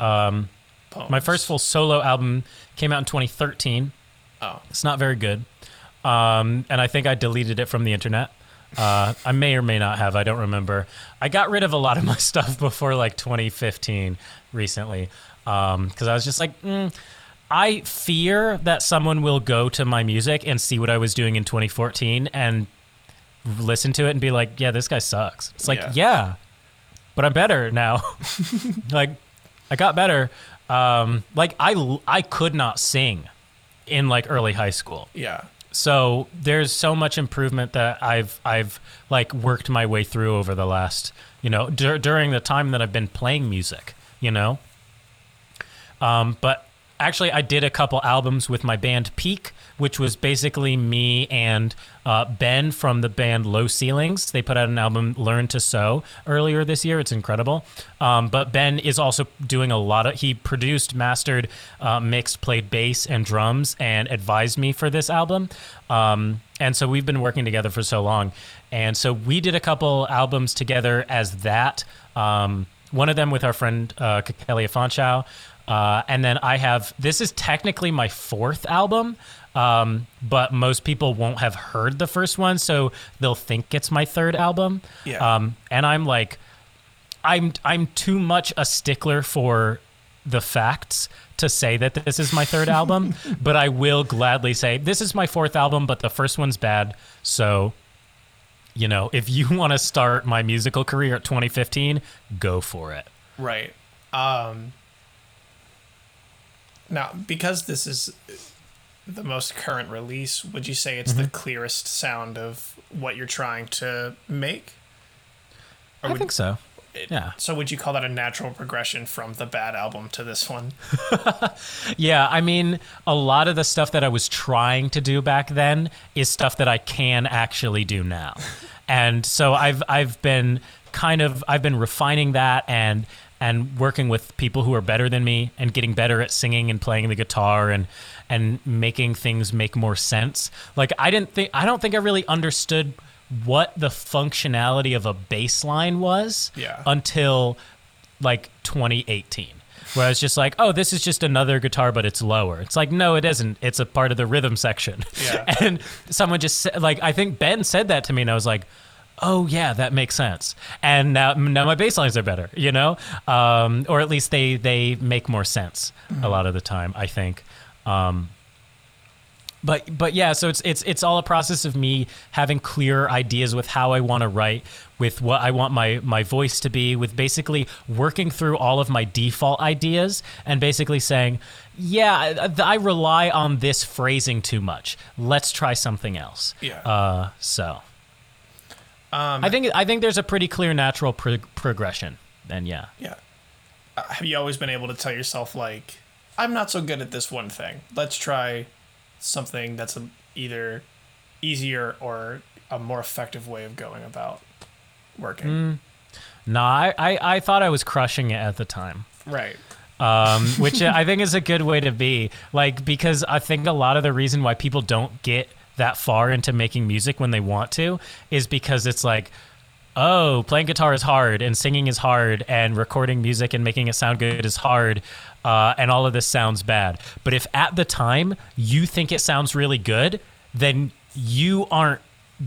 um, Poems. my first full solo album came out in 2013. Oh, It's not very good, um, and I think I deleted it from the internet. Uh, I may or may not have. I don't remember. I got rid of a lot of my stuff before like 2015 recently because I was just like, mm, I fear that someone will go to my music and see what I was doing in 2014 and listen to it and be like, yeah, this guy sucks. It's like, Yeah. yeah, but I'm better now. like, I got better. Um, like I, I could not sing in like early high school. yeah, So there's so much improvement that I've I've like worked my way through over the last you know dur- during the time that I've been playing music, you know. Um, but actually, I did a couple albums with my band Peak, which was basically me and uh, Ben from the band Low Ceilings. They put out an album, Learn to Sew, earlier this year. It's incredible. Um, but Ben is also doing a lot of, he produced, mastered, uh, mixed, played bass and drums, and advised me for this album. Um, and so we've been working together for so long. And so we did a couple albums together as that. Um, one of them with our friend uh, Kelly. Uh, and then I have this is technically my fourth album, um, but most people won't have heard the first one, so they'll think it's my third album. Yeah. Um, and I'm like, I'm I'm too much a stickler for the facts to say that this is my third album, but I will gladly say this is my fourth album, but the first one's bad. So, you know, if you want to start my musical career at 2015, go for it. right. Um, now, because this is the most current release, would you say it's the mm-hmm. clearest sound of what you're trying to make? Or I would- think so. Yeah. So would you call that a natural progression from the bad album to this one? Yeah, I mean, a lot of the stuff that I was trying to do back then is stuff that I can actually do now. and so I've I've been kind of I've been refining that and and working with people who are better than me and getting better at singing and playing the guitar and and making things make more sense. Like I didn't think I don't think I really understood what the functionality of a bass line was Yeah. until like 2018 where I was just like, oh, this is just another guitar, but it's lower. It's like, no, it isn't. It's a part of the rhythm section. Yeah. and someone just said, like, I think Ben said that to me, and I was like, oh yeah, that makes sense. And now, now my bass lines are better, you know, um, or at least they they make more sense a lot of the time. I think. Um, but but yeah, so it's it's it's all a process of me having clear ideas with how I want to write, with what I want my my voice to be, with basically working through all of my default ideas and basically saying, yeah, I, I rely on this phrasing too much. Let's try something else. Yeah. Uh, so. I think I think there's a pretty clear natural pro- progression, and yeah, Yeah. Uh, have you always been able to tell yourself like, I'm not so good at this one thing. Let's try something that's a, either easier or a more effective way of going about working. no, I, I I thought I was crushing it at the time. Right. um, which I think is a good way to be. Like, because I think a lot of the reason why people don't get that far into making music when they want to is because it's like, oh, playing guitar is hard and singing is hard and recording music and making it sound good is hard. Uh, and all of this sounds bad. But if at the time you think it sounds really good, then you aren't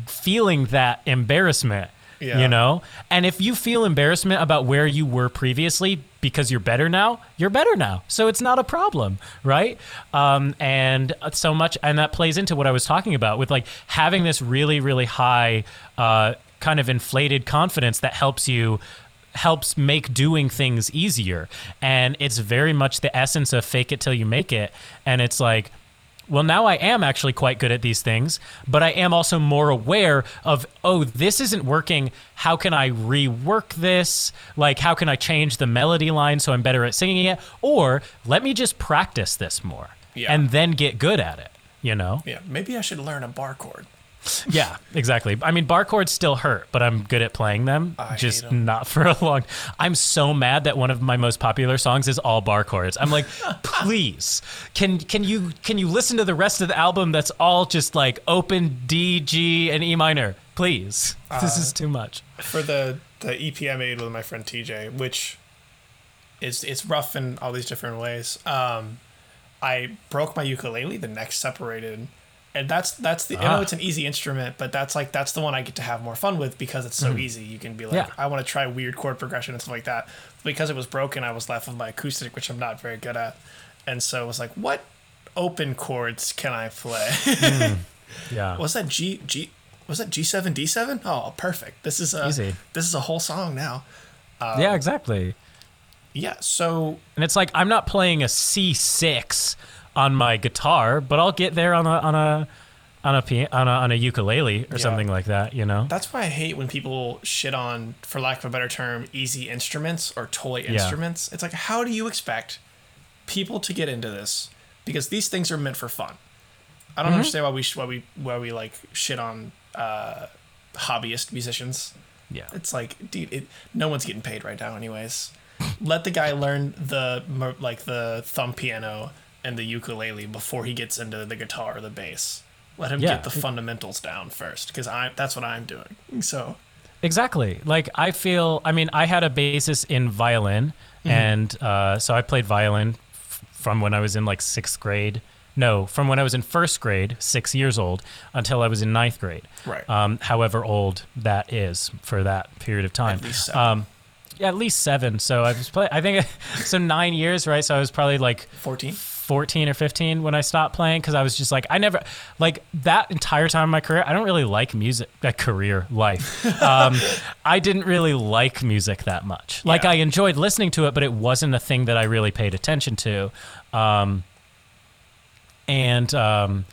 feeling that embarrassment. Yeah. You know? And if you feel embarrassment about where you were previously because you're better now, you're better now. So it's not a problem, right? Um, and so much, and that plays into what I was talking about with like having this really, really high uh, kind of inflated confidence that helps you helps make doing things easier and it's very much the essence of fake it till you make it and it's like well, now I am actually quite good at these things, but I am also more aware of, oh, this isn't working. How can I rework this? Like, how can I change the melody line so I'm better at singing it? Or let me just practice this more Yeah. and then get good at it, you know? Yeah. Maybe I should learn a bar chord. Yeah, exactly. I mean, bar chords still hurt, but I'm good at playing them. I just hate 'em. not for a long. I'm so mad that one of my most popular songs is all bar chords. I'm like, please, can can you can you listen to the rest of the album that's all just like open D, G, and E minor, please? this Uh, is too much. for the the EP I made with my friend TJ, which is it's rough in all these different ways. Um, I broke my ukulele. The neck separated, and that's that's the. I Ah. know it's an easy instrument, but that's like that's the one I get to have more fun with because it's so easy. You can be like, Mm-hmm. Yeah. I want to try weird chord progression and stuff like that. Because it was broken, I was left with my acoustic, which I'm not very good at, and so it was like, what open chords can I play? Yeah. was that G G was that G seven D seven? Oh, perfect. This is a Easy. this is a whole song now. yeah, exactly. Yeah. So And it's like I'm not playing a C6 on my guitar, but I'll get there on a on a on a on a, on a ukulele or Yeah. something like that. You know? that's why I hate when people shit on, for lack of a better term, easy instruments or toy instruments. It's like, how do you expect people to get into this? Because these things are meant for fun. I don't understand why we why we why we like shit on uh, hobbyist musicians. Yeah. It's like, dude, it, no one's getting paid right now, anyways. Let the guy learn the like the thumb piano and the ukulele before he gets into the guitar or the bass. Let him Yeah. get the fundamentals down first, because I that's what I'm doing. So Exactly. Like I feel. I mean, I had a basis in violin, Mm-hmm. and uh, so I played violin f- from when I was in like sixth grade. No, from when I was in first grade, six years old, until I was in ninth grade. Right. Um, however old that is for that period of time. At least seven. Um, yeah, at least seven. So I was play. I think so nine years, right? So I was probably like 14. 14 or 15 when I stopped playing because I was just like, I never, like that entire time of my career, I don't really like music, a career, life. Um, I didn't really like music that much. Like Yeah. I enjoyed listening to it, but it wasn't a thing that I really paid attention to. Um, and, um,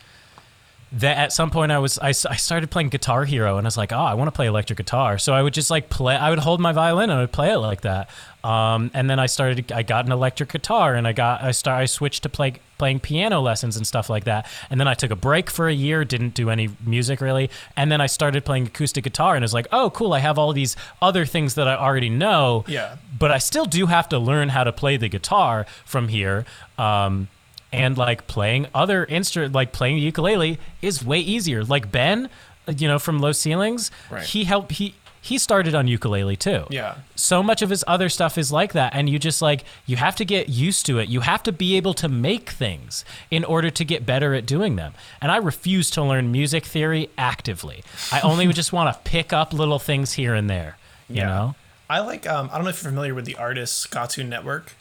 that at some point I was I, I started playing Guitar Hero and I was like, oh, I want to play electric guitar. So I would just like play. I would hold my violin and I would play it like that. Um, and then I started. I got an electric guitar and I got I start I switched to play playing piano lessons and stuff like that. And then I took a break for a year, didn't do any music really. And then I started playing acoustic guitar and I was like, oh, cool. I have all these other things that I already know Yeah. but I still do have to learn how to play the guitar from here. Um, and like playing other instrument, like playing the ukulele, is way easier. Like Ben, you know, from Low Ceilings, Right. he helped he he started on ukulele too. Yeah. So much of his other stuff is like that. And you just like, you have to get used to it. You have to be able to make things in order to get better at doing them. And I refuse to learn music theory actively. I only just want to pick up little things here and there, you Yeah. know? I like. Um, I don't know if you're familiar with the artist Skatune Network.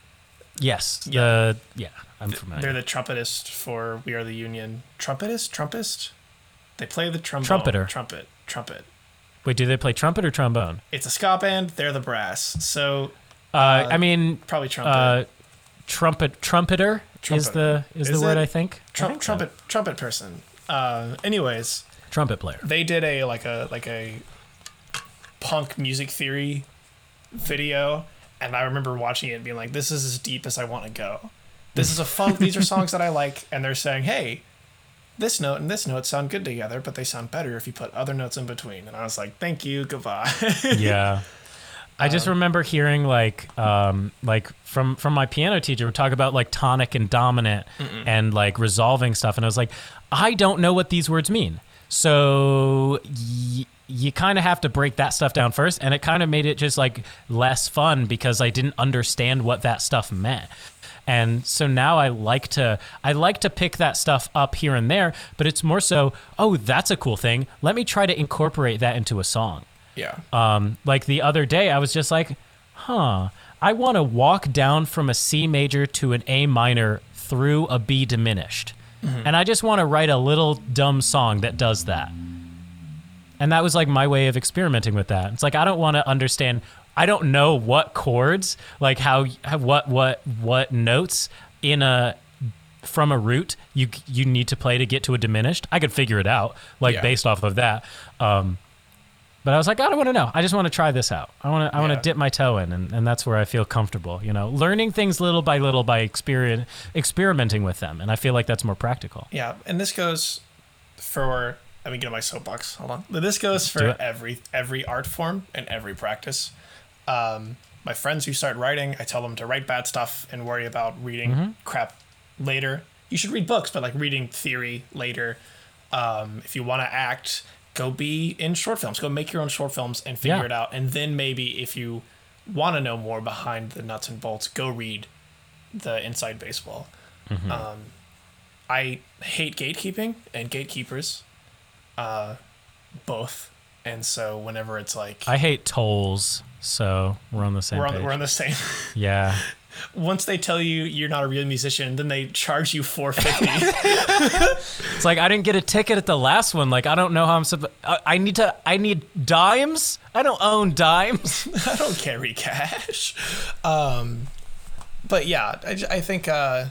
Yes. The, yeah, I'm familiar. They're the trumpetist for We Are the Union. Trumpetist, trumpist. They play the trombone. Trumpeter. Trumpet, trumpet. Wait, do they play trumpet or trombone? It's a ska band. They're the brass. So Uh, I mean, probably trumpet. uh, trumpet trumpeter is the is, Is the word? I think. I Trum- think so. trumpet, trumpet person. Uh, anyways, trumpet player. they did a like a like a punk music theory video and i remember watching it and being like this is as deep as i want to go this is a fun these are songs that i like and they're saying hey this note and this note sound good together but they sound better if you put other notes in between and i was like thank you goodbye yeah. I just remember hearing like um, like from from my piano teacher would talk about like tonic and dominant and like resolving stuff and I was like I don't know what these words mean. So y- you kind of have to break that stuff down first and it kind of made it just like less fun because I didn't understand what that stuff meant. And so now I like to I like to pick that stuff up here and there, but it's more so, oh, that's a cool thing. Let me try to incorporate that into a song. yeah Um, like the other day, I was just like, huh, I want to walk down from a C major to an A minor through a B diminished. And I just want to write a little dumb song that does that. And that was like my way of experimenting with that. It's like I don't want to understand I don't know what chords, like how, how what what what notes in a from a root you you need to play to get to a diminished. I could figure it out like Yeah. based off of that. Um, but I was like, I don't want to know. I just want to try this out. I want to I want to dip my toe in, and, and that's where I feel comfortable. You know, learning things little by little by experience, experimenting with them, and I feel like that's more practical. yeah and this goes for let me get on my soapbox hold on this goes for every every art form and every practice um, my friends who start writing i tell them to write bad stuff and worry about reading Mm-hmm. crap later you should read books but like reading theory later um, if you want to act go be in short films go make your own short films and figure Yeah. it out and then maybe if you want to know more behind the nuts and bolts go read the inside baseball Mm-hmm. um, I hate gatekeeping and gatekeepers, uh, both. And so whenever it's like I hate tolls, so we're on the same we're on page. we're on the same. yeah, Once they tell you you're not a real musician, then they charge you four fifty. it's like I didn't get a ticket at the last one. Like I don't know how I'm supposed. I I need to. I need dimes. I don't own dimes. I don't carry cash. Um, but yeah, I think uh,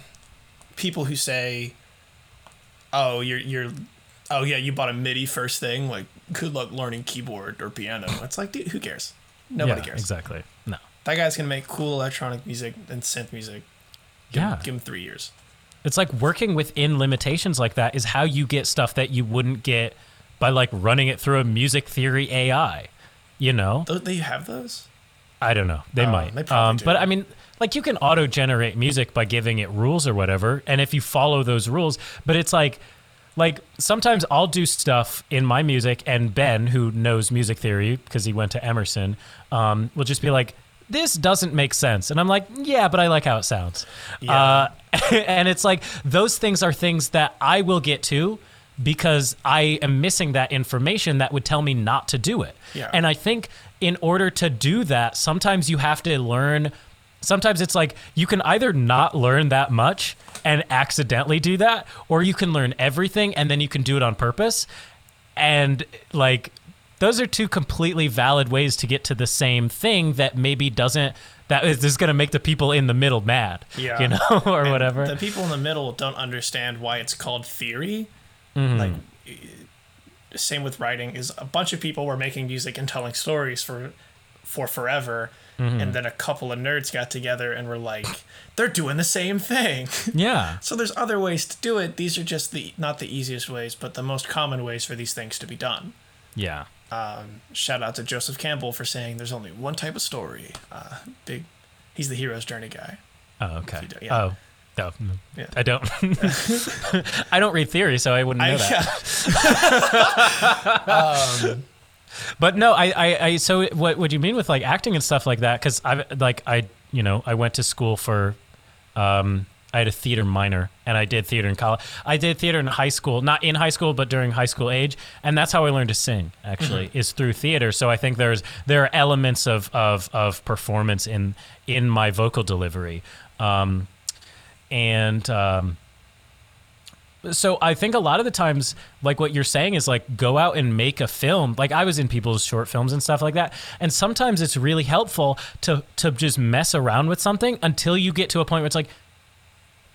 people who say, "Oh, you're you're." Oh yeah, you bought a MIDI first thing. Like, good luck learning keyboard or piano. It's like, dude, who cares? Nobody yeah, cares. Exactly. No. That guy's gonna make cool electronic music and synth music. Give, Yeah. him, give him three years. It's like working within limitations like that is how you get stuff that you wouldn't get by like running it through a music theory AI. You know, Th- They have those. I don't know. They Oh, might. they probably um, do. but I mean, like you can auto generate music by giving it rules or whatever, and if you follow those rules, but it's like. Like sometimes I'll do stuff in my music, and Ben, who knows music theory because he went to Emerson, um, will just be like, "This doesn't make sense," and I'm like, "Yeah, but I like how it sounds." Uh, and it's like those things are things that I will get to because I am missing that information that would tell me not to do it. Yeah. And I think in order to do that, sometimes you have to learn. Sometimes it's like you can either not learn that much and accidentally do that, or you can learn everything and then you can do it on purpose. And like, those are two completely valid ways to get to the same thing that maybe doesn't, that is just going to make the people in the middle mad. Yeah. You know, or And whatever. The people in the middle don't understand why it's called theory. Mm-hmm. Like, eh, same with writing. Is a bunch of people were making music and telling stories for, for forever, Mm-hmm. and then a couple of nerds got together and were like, they're doing the same thing. yeah. so there's other ways to do it. These are just the not the easiest ways, but the most common ways for these things to be done. Yeah. Um, shout out to Joseph Campbell for saying there's only one type of story. Uh, big, he's the hero's journey guy. Oh, okay. don't- yeah. Oh, no, no. Yeah. I don't. I don't read theory, so I wouldn't know I, that. yeah. um, but no, I, I, I, so what, what do you mean with like acting and stuff like that? Cause I, like, I, you know, I went to school for, um, I had a theater minor and I did theater in college. I did theater in high school, not in high school, but during high school age. And that's how I learned to sing actually Mm-hmm. is through theater. So I think there's, there are elements of, of, of performance in, in my vocal delivery. Um, and, um, so I think a lot of the times, like what you're saying is like go out and make a film. Like I was in people's short films and stuff like that, and sometimes it's really helpful to to just mess around with something until you get to a point where it's like,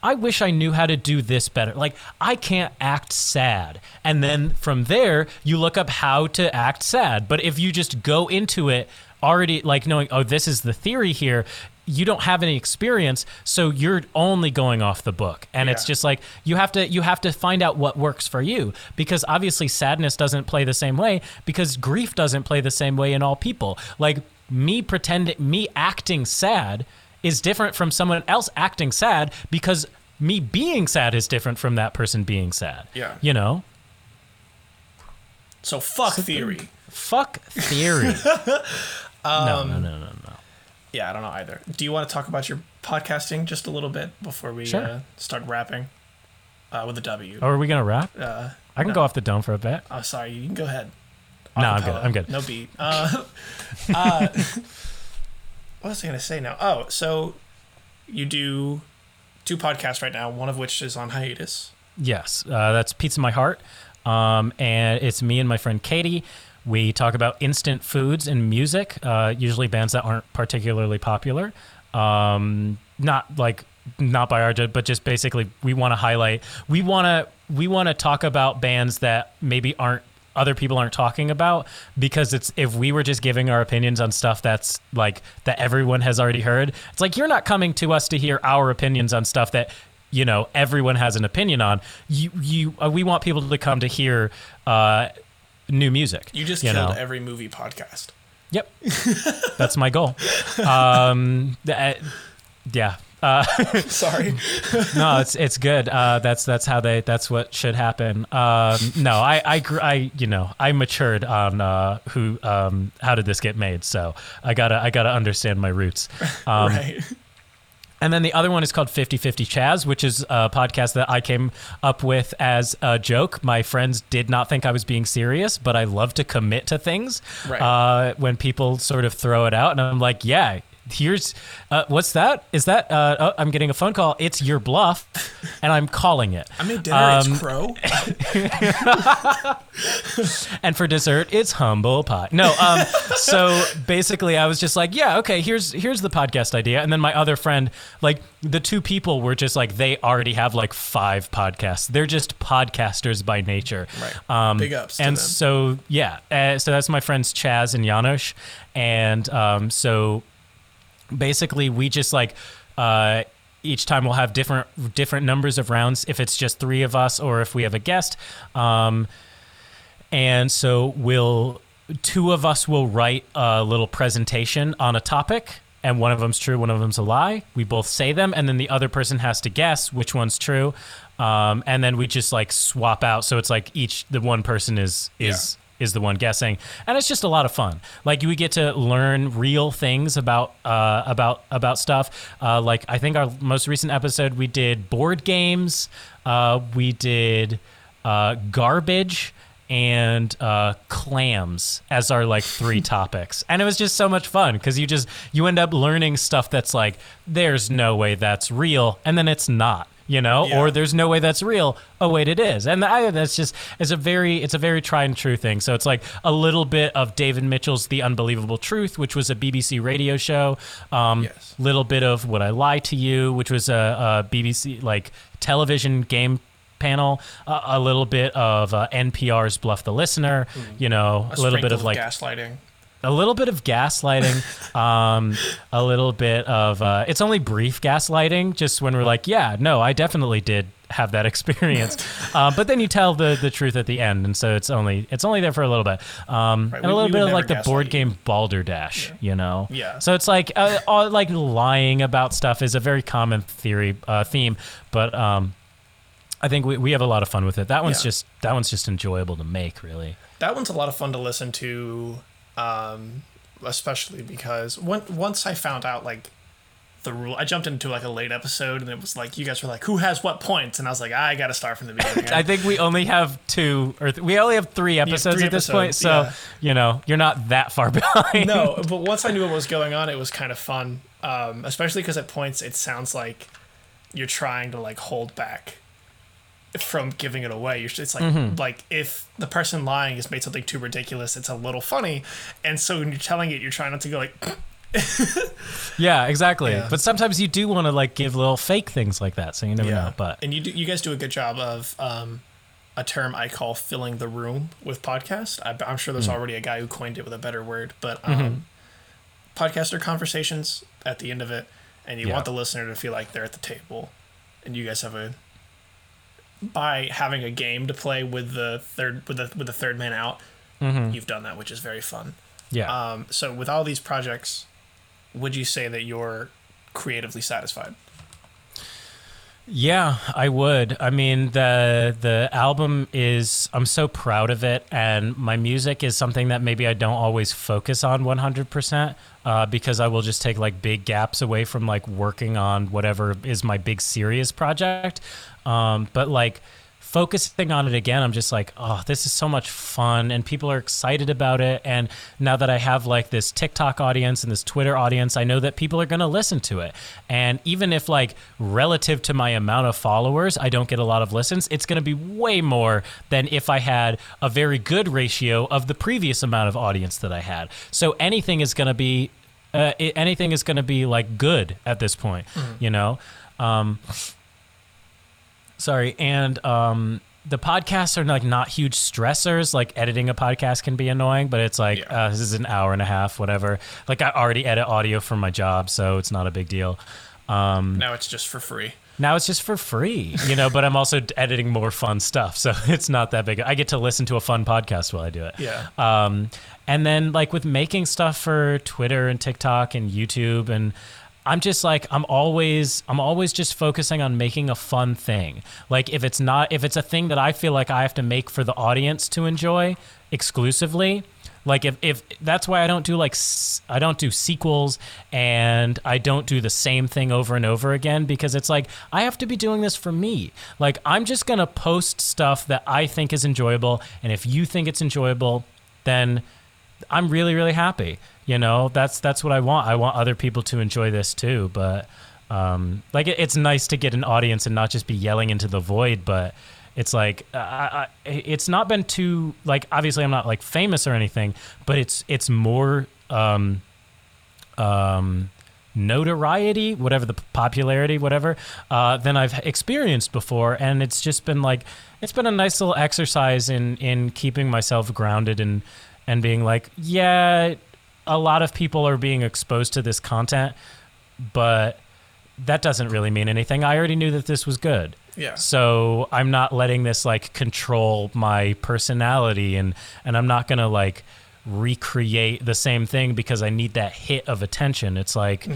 I wish I knew how to do this better. Like I can't act sad, and then from there you look up how to act sad. But if you just go into it already like knowing, oh, this is the theory here. You don't have any experience, so you're only going off the book, and it's just like you have to you have to find out what works for you because obviously sadness doesn't play the same way because grief doesn't play the same way in all people. Like me pretending me acting sad is different from someone else acting sad because me being sad is different from that person being sad. Yeah. You know? So fuck theory. Fuck theory. no, no, no, no, no. Yeah, I don't know either. Do you want to talk about your podcasting just a little bit before we Sure. uh, start rapping uh, with a W? Oh, are we gonna rap? Uh, I can no. go off the dome for a bit. Oh, sorry. You can go ahead. No, I'm good. I'm good. No beat. Uh, uh, what was I gonna say now? Oh, so you do two podcasts right now. One of which is on hiatus. Yes, uh, that's Pizza My Heart. Um, and it's me and my friend Katie. We talk about instant foods and music, uh, usually bands that aren't particularly popular. Um, not like not by our judge, but just basically we want to highlight. We want to we want to talk about bands that maybe aren't other people aren't talking about because it's if we were just giving our opinions on stuff that's like that everyone has already heard it's like you're not coming to us to hear our opinions on stuff that you know everyone has an opinion on you you uh, we want people to come to hear uh new music You just you killed know? every movie podcast. yep that's my goal um th- uh, yeah uh Sorry. no, it's it's good. Uh, that's that's how they. That's what should happen. Um, no, I I I you know I matured on uh, who um, how did this get made. So I gotta I gotta understand my roots. Um, right. And then the other one is called 50-50 Chaz, which is a podcast that I came up with as a joke. My friends did not think I was being serious, but I love to commit to things Right. uh, when people sort of throw it out. And I'm like, yeah, here's uh, what's that? Is that uh, oh, I'm getting a phone call? It's your bluff, and I'm calling it. I made dinner. Um, it's crow. and for dessert it's humble pie no um so basically i was just like yeah okay here's here's the podcast idea and then my other friend like the two people were just like they already have like five podcasts they're just podcasters by nature Right. um Big ups and them. so yeah uh, so that's my friends chaz and janosch and um so basically we just like uh each time we'll have different different numbers of rounds if it's just three of us or if we have a guest. Um and so we'll two of us will write a little presentation on a topic and one of them's true one of them's a lie. We both say them and then the other person has to guess which one's true. Um, and then we just like swap out. So it's like each the one person is is is the one guessing. And it's just a lot of fun. Like we get to learn real things about uh, about about stuff. Uh, like i think our most recent episode we did board games. Uh, we did uh, garbage and uh, clams as our like three topics. And it was just so much fun because you just you end up learning stuff that's like there's no way that's real and then it's not you know Yeah. or there's no way that's real oh wait it is and I, that's just it's a very it's a very tried and true thing so it's like a little bit of david mitchell's the unbelievable truth which was a bbc radio show um Yes. little bit of would i lie to you which was a, a bbc like television game panel uh, a little bit of uh, npr's bluff the listener you know A a little bit of like gaslighting. A little bit of gaslighting um, a little bit of uh, it's only brief gaslighting just when we're like yeah no i definitely did have that experience uh, but then you tell the, the truth at the end and so it's only it's only there for a little bit um, Right, and a little bit of like the board game balderdash you know Yeah. so it's like uh, all, like lying about stuff is a very common theory uh, theme but um, I think we, we have a lot of fun with it. That one's Yeah. just that one's just enjoyable to make, really. That one's a lot of fun to listen to, um, especially because when, once I found out like the rule, I jumped into like a late episode and it was like you guys were like, "Who has what points?" And I was like, "I got to start from the beginning." I think we only have two or th- we only have three episodes three at this point, episodes, so yeah. you know you're not that far behind. no, but once I knew what was going on, it was kind of fun. Um, especially because at points it sounds like you're trying to like hold back from giving it away. It's like Mm-hmm. like if the person lying has made something too ridiculous, it's a little funny, and so when you're telling it, you're trying not to go like. Yeah, exactly. Yeah. But sometimes you do want to like give little fake things like that, so you never know. But and you do, you guys do a good job of um, a term I call filling the room with podcast. I, I'm sure there's already a guy who coined it with a better word, but um, Mm-hmm. podcast are conversations at the end of it, and you Yeah. want the listener to feel like they're at the table, and you guys have a by having a game to play with the third with the with the third man out. Mm-hmm. You've done that, which is very fun. yeah, Um, so with all these projects, would you say that you're creatively satisfied? Yeah, I would. I mean, the the album is I'm so proud of it and my music is something that maybe I don't always focus on 100% uh, because I will just take like big gaps away from like working on whatever is my big serious project. Um, but like focusing on it again, I'm just like, oh, this is so much fun, and people are excited about it. And now that I have like this TikTok audience and this Twitter audience, I know that people are going to listen to it. And even if like relative to my amount of followers, I don't get a lot of listens, it's going to be way more than if I had a very good ratio of the previous amount of audience that I had. So anything is going to be. Uh, anything is going to be like good at this point, you know. Um, sorry and um the podcasts are like not huge stressors like editing a podcast can be annoying but it's like Yeah. uh, this is an hour and a half whatever like i already edit audio for my job so it's not a big deal um Now it's just for free. now it's just for free you know but i'm also editing more fun stuff so it's not that big i get to listen to a fun podcast while i do it Yeah. um, and then like with making stuff for Twitter and TikTok and YouTube and I'm just like I'm always I'm always just focusing on making a fun thing. Like if it's not if it's a thing that I feel like I have to make for the audience to enjoy exclusively, like if, if that's why I don't do like I don't do sequels and I don't do the same thing over and over again because it's like I have to be doing this for me. Like I'm just going to post stuff that I think is enjoyable and if you think it's enjoyable, then I'm really really happy. You know, that's that's what I want. I want other people to enjoy this too, but um like it, it's nice to get an audience and not just be yelling into the void, but it's like I, I, it's not been too like obviously I'm not like famous or anything, but it's it's more um um notoriety, whatever the popularity, whatever, uh, than I've experienced before, and it's just been like it's been a nice little exercise in in keeping myself grounded and and being like, yeah, a lot of people are being exposed to this content, but that doesn't really mean anything. I already knew that this was good. Yeah. So I'm not letting this like control my personality and and I'm not going to like recreate the same thing because I need that hit of attention. It's like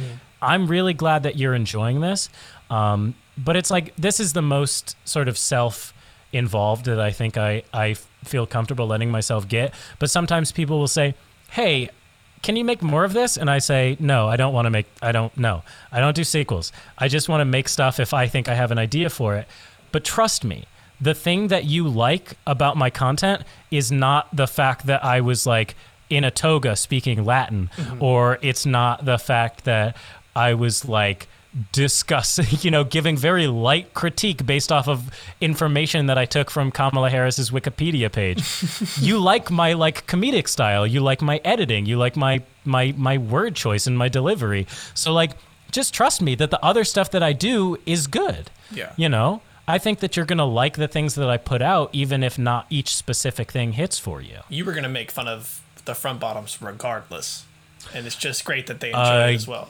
I'm really glad that you're enjoying this. Um, but it's like this is the most sort of self involved that I think I I feel comfortable letting myself get. But sometimes people will say, "Hey, can you make more of this? And I say, no, I don't want to make, I don't, no, I don't do sequels. I just want to make stuff if I think I have an idea for it. But trust me, the thing that you like about my content is not the fact that I was like in a toga speaking Latin, mm-hmm. or it's not the fact that I was like, discussing, you know, giving very light critique based off of information that I took from Kamala Harris's Wikipedia page. you like my like comedic style, you like my editing, you like my my my word choice and my delivery. So like just trust me that the other stuff that I do is good. Yeah. You know? I think that you're going to like the things that I put out even if not each specific thing hits for you. You were gonna make fun of the front bottoms regardless, and it's just great that they enjoy Uh, it as well.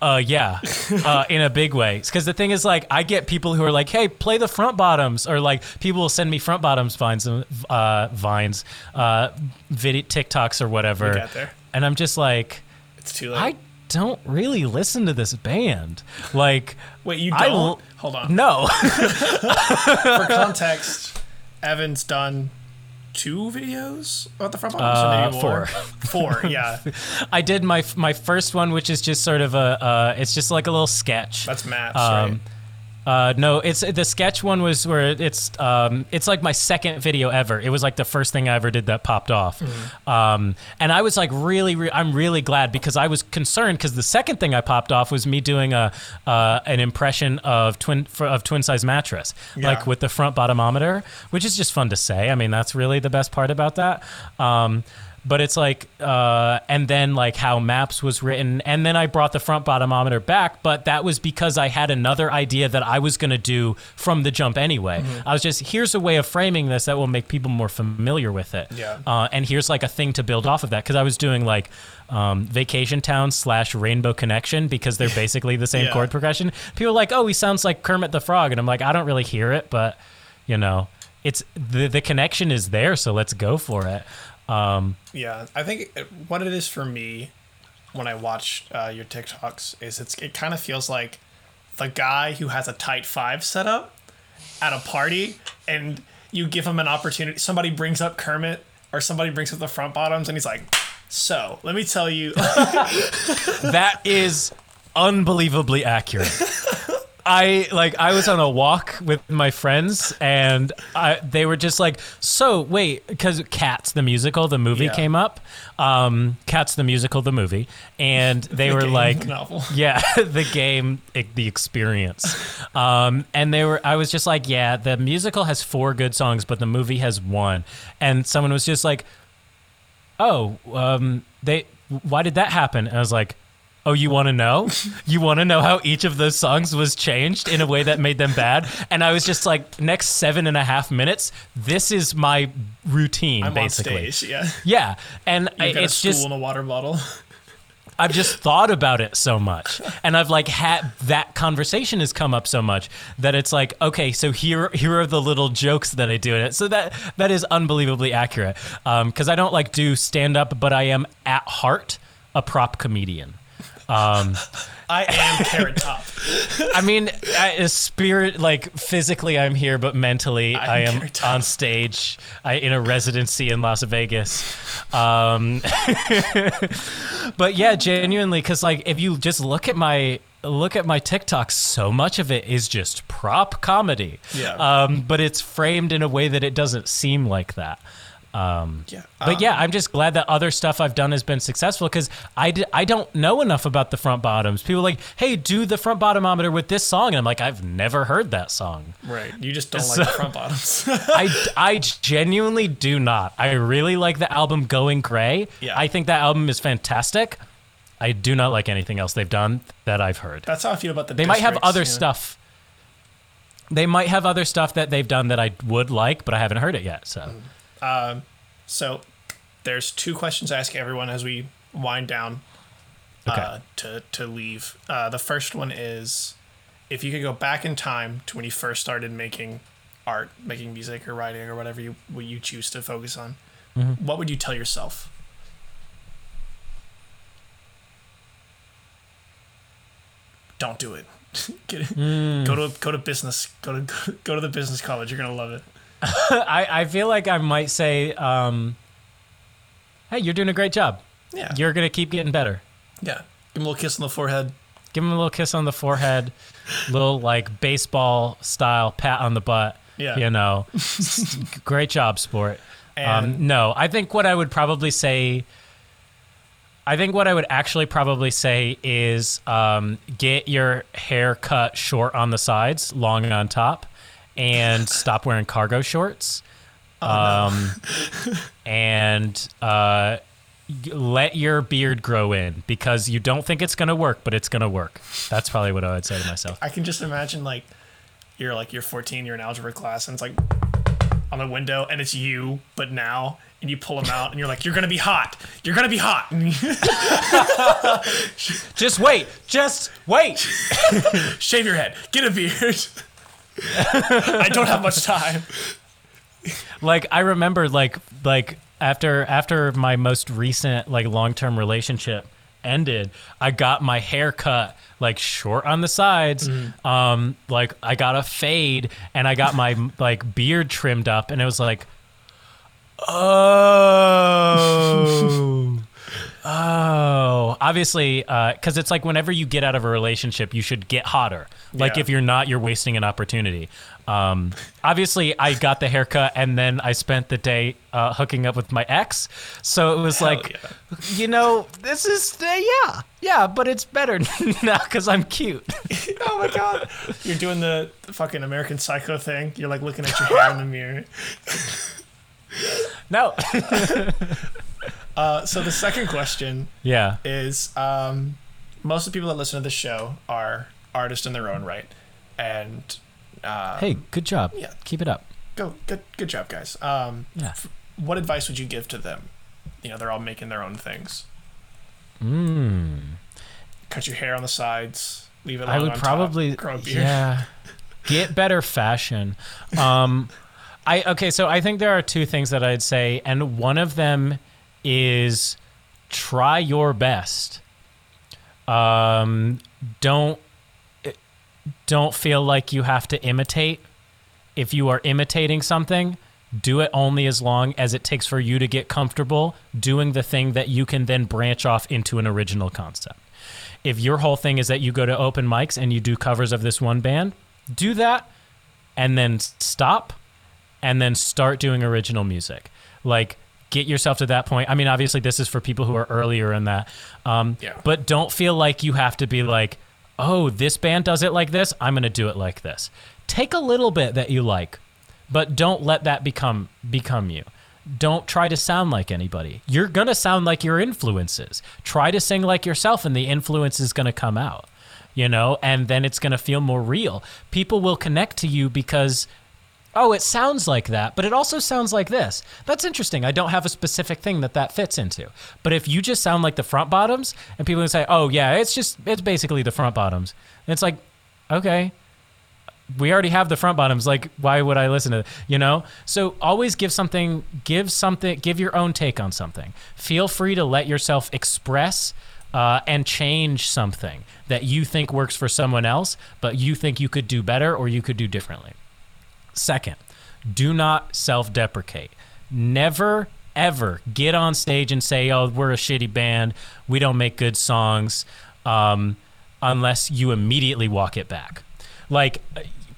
Uh, yeah, uh, in a big way. Because the thing is, like, I get people who are like, "Hey, play the front bottoms," or like people will send me front bottoms vines, uh, vines, uh, video TikToks or whatever, and I'm just like, It's too late. I don't really listen to this band. Like, Wait, you don't? hold on. No. For context, Evan's done two videos about the front or Uh, four. Four, yeah. I did my my first one, which is just sort of a, uh, it's just like a little sketch. That's Matt's, Um, right? Uh, no, it's the sketch one was where it's um, it's like my second video ever. It was like the first thing I ever did that popped off, um, and I was like really, re- I'm really glad because I was concerned because the second thing I popped off was me doing a uh, an impression of twin for, of twin size mattress, Yeah. like with the front bottomometer, which is just fun to say. I mean, that's really the best part about that. Um, but it's like uh, and then like how maps was written and then i brought the front bottomometer back but that was because i had another idea that i was going to do from the jump anyway. I was just here's a way of framing this that will make people more familiar with it. Yeah. uh, and here's like a thing to build off of that because i was doing like um, vacation town slash rainbow connection because they're basically the same Yeah. chord progression. People are like oh he sounds like kermit the frog and i'm like i don't really hear it but you know it's the, the connection is there so let's go for it um, Yeah, I think it- what it is for me when I watch uh, your TikToks is it's it kind of feels like the guy who has a tight five set up at a party, and you give him an opportunity. Somebody brings up Kermit, or somebody brings up the front bottoms, and he's like, "So let me tell you." That is unbelievably accurate. I like I was on a walk with my friends and I, they were just like, "So, wait, cuz Cats the musical, the movie Yeah. came up. Um Cats the musical, the movie." And they The were game like novel. yeah, the game, e- the experience. Um, and they were, I was just like, yeah, the musical has four good songs, but the movie has one. And someone was just like, oh, um, they, why did that happen? And I was like, oh, you want to know? You want to know how each of those songs was changed in a way that made them bad? And I was just like, next seven and a half minutes, this is my routine, I'm basically. stage. Yeah, Yeah, and I, you've a it's stool just and a water bottle. I've just thought about it so much, and I've like had that conversation has come up so much that it's like, okay, so here here are the little jokes that I do in it. So that that is unbelievably accurate. Um, because I don't like do stand up, but I am at heart a prop comedian. Um, I am Carrot Top. I mean, I, spirit like physically I'm here, but mentally I'm I am on stage. I in a residency in Las Vegas. Um, but yeah, genuinely, because like if you just look at my look at my TikTok, so much of it is just prop comedy. Yeah. Um, but it's framed in a way that it doesn't seem like that. Um, Yeah. but Um, yeah, I'm just glad that other stuff I've done has been successful because I, d- I don't know enough about the front bottoms. People are like, hey, do the front bottomometer with this song. And I'm like, I've never heard that song. Right. You just don't So- like the front bottoms. I, I genuinely do not. I really like the album Going Gray. Yeah. I think that album is fantastic. I do not like anything else they've done that I've heard. That's how I feel about the. They might have other yeah. stuff. They might have other stuff that they've done that I would like, but I haven't heard it yet. So So there's two questions I ask everyone as we wind down Okay. uh, to to leave. Uh, the first one is if you could go back in time to when you first started making art, making music or writing or whatever you what you choose to focus on, Mm-hmm. what would you tell yourself? Don't do it. Get it. Mm. Go to go to business. Go to go to the business college. You're gonna love it. I, I feel like I might say, um, hey, you're doing a great job. Yeah. You're going to keep getting better. yeah. Give him a little kiss on the forehead. Give him a little kiss on the forehead, little like baseball style pat on the butt. Yeah. You know, great job, sport. And- um, no, I think what I would probably say, I think what I would actually probably say is um, get your hair cut short on the sides, long on top, and stop wearing cargo shorts. um, and uh, let your beard grow in because you don't think it's gonna work, but it's gonna work. That's probably what I would say to myself. I can just imagine like you're like you're 14, you're in algebra class, and it's like on the window, and it's you, but now, and you pull them out, and you're like, you're gonna be hot, you're gonna be hot. Just wait, just wait. shave your head, get a beard. I don't have much time. like I remember like like after after my most recent like long term relationship ended, I got my hair cut like short on the sides. Um, like I got a fade and I got my like beard trimmed up, and it was like, oh. Oh, obviously, uh, because it's like whenever you get out of a relationship, you should get hotter. Like Yeah. if you're not, you're wasting an opportunity. Um, obviously, I got the haircut and then I spent the day uh, hooking up with my ex. So it was Hell like, you know, this is uh, yeah, yeah, but it's better now because I'm cute. Oh my god. You're doing the the fucking American Psycho thing. You're like looking at your hair in the mirror. no, Uh, so the second question yeah, is um, most of the people that listen to the show are artists in their own right. And uh, hey, good job. Yeah. keep it up. go good good job guys. Um, Yeah. what advice would you give to them? You know, they're all making their own things. Mm. Cut your hair on the sides, leave it long I would probably top, grow a beard. yeah get better fashion. Um, I okay, so I think there are two things that I'd say, and one of them is try your best. Um, don't don't feel like you have to imitate. If you are imitating something, do it only as long as it takes for you to get comfortable doing the thing that you can then branch off into an original concept. If your whole thing is that you go to open mics and you do covers of this one band, do that and then stop and then start doing original music. Like get yourself to that point. I mean, obviously this is for people who are earlier in that. Um, Yeah. but don't feel like you have to be like, "Oh, this band does it like this, I'm going to do it like this." Take a little bit that you like, but don't let that become become you. Don't try to sound like anybody. You're going to sound like your influences. Try to sing like yourself and the influence is going to come out. You know, and then it's going to feel more real. People will connect to you because oh, it sounds like that, but it also sounds like this. That's interesting. I don't have a specific thing that that fits into. But if you just sound like the front bottoms, and people can say, oh, yeah, it's just, it's basically the front bottoms. And it's like, okay, we already have the front bottoms. Like, why would I listen to, you know? So always give something, give something, give your own take on something. Feel free to let yourself express uh, and change something that you think works for someone else, but you think you could do better or you could do differently. Second, do not self deprecate. Never, ever get on stage and say, oh, we're a shitty band. We don't make good songs, um, unless you immediately walk it back. Like,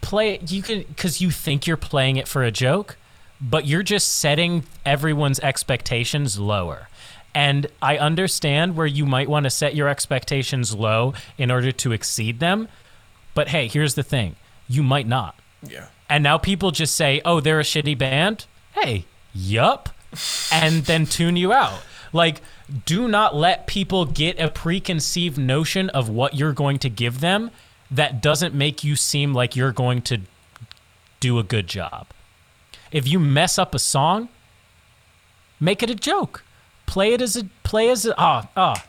play you can, because you think you're playing it for a joke, but you're just setting everyone's expectations lower. And I understand where you might want to set your expectations low in order to exceed them. But hey, here's the thing you might not. Yeah. And now people just say, oh, they're a shitty band. Hey, yup. And then tune you out. Like, do not let people get a preconceived notion of what you're going to give them that doesn't make you seem like you're going to do a good job. If you mess up a song, make it a joke. Play it as a play as a ah ah.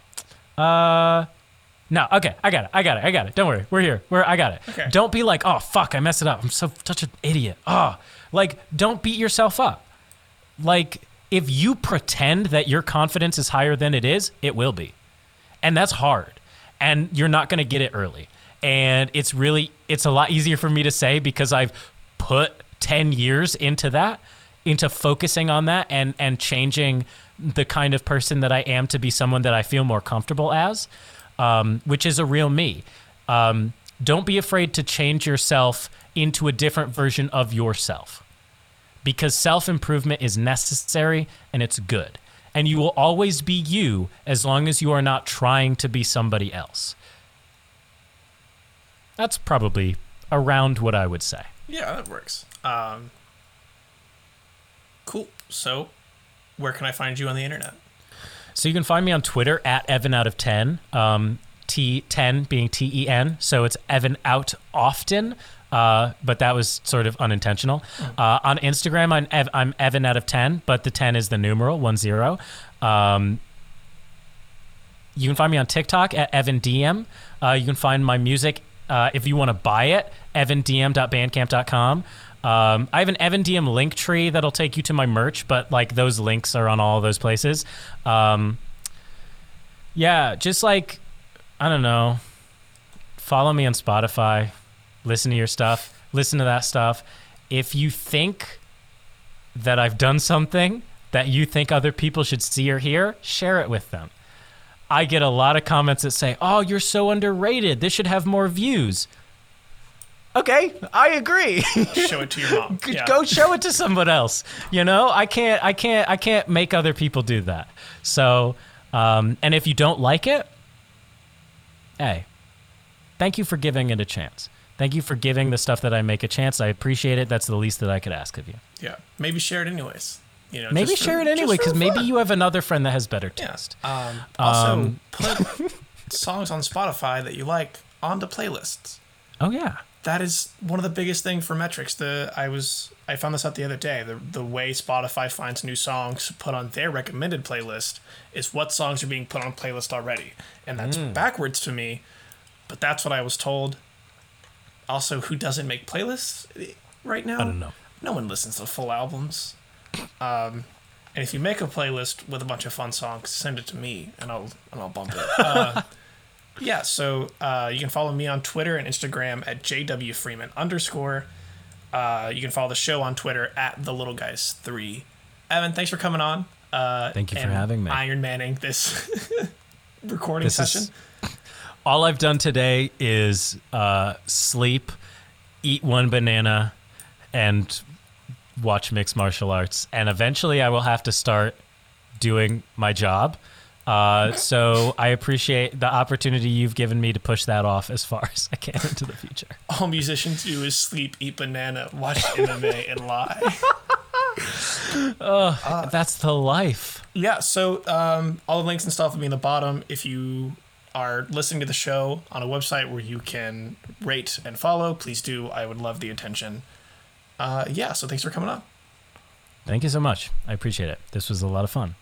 Uh no, okay, I got it. I got it. I got it. Don't worry. We're here. We're I got it. Okay. Don't be like, "Oh, fuck, I messed it up. I'm so such an idiot." Oh, like don't beat yourself up. Like if you pretend that your confidence is higher than it is, it will be. And that's hard. And you're not going to get it early. And it's really it's a lot easier for me to say because I've put 10 years into that, into focusing on that and and changing the kind of person that I am to be someone that I feel more comfortable as, um, which is a real me. Um, don't be afraid to change yourself into a different version of yourself because self improvement is necessary and it's good. And you will always be you as long as you are not trying to be somebody else. That's probably around what I would say. Yeah, that works. Um, cool. So, where can I find you on the internet? So you can find me on Twitter at Evan out of 10. Um, T10 being T E N. So it's Evan out often. Uh, but that was sort of unintentional. Uh, on Instagram, I'm, Ev- I'm Evan out of 10, but the 10 is the numeral, 1 0. Um, you can find me on TikTok at Evan Diem. Uh, you can find my music uh, if you want to buy it, evandiem.bandcamp.com. Um, I have an Evan Diem link tree that'll take you to my merch, but like those links are on all those places. Um, Yeah, just like I don't know. Follow me on Spotify. Listen to your stuff. Listen to that stuff. If you think that I've done something that you think other people should see or hear, share it with them. I get a lot of comments that say, "Oh, you're so underrated. This should have more views." Okay, I agree. Show it to your mom. Yeah. Go show it to someone else. You know, I can't, I can't, I can't make other people do that. So, um, and if you don't like it, hey, thank you for giving it a chance. Thank you for giving the stuff that I make a chance. I appreciate it. That's the least that I could ask of you. Yeah. Maybe share it anyways. You know, Maybe just for- share it anyway, because maybe you have another friend that has better Yeah. taste. Um, also, Um, put songs on Spotify that you like onto playlists. Oh yeah. That is one of the biggest thing for metrics. The I was I found this out the other day. The the way Spotify finds new songs to put on their recommended playlist is what songs are being put on playlist already, and that's Hmm. backwards to me. But that's what I was told. Also, who doesn't make playlists right now? I don't know. No one listens to full albums. Um, and if you make a playlist with a bunch of fun songs, send it to me, and I'll and I'll bump it. Uh, yeah, so uh, you can follow me on Twitter and Instagram at JW Freeman underscore. Uh, you can follow the show on Twitter at the little guys three. Evan, thanks for coming on. Uh, Thank you for having me. Iron Manning this recording This session. is all I've done today is uh, sleep, eat one banana, and watch mixed martial arts. And eventually, I will have to start doing my job. Uh, so I appreciate the opportunity you've given me to push that off as far as I can into the future. All musicians do is sleep, eat banana, watch MMA, and lie. Oh, That's the life. Yeah, so um, all the links and stuff will be in the bottom. If you are listening to the show on a website where you can rate and follow, please do. I would love the attention. Uh, yeah, so thanks for coming on. Thank you so much. I appreciate it. This was a lot of fun.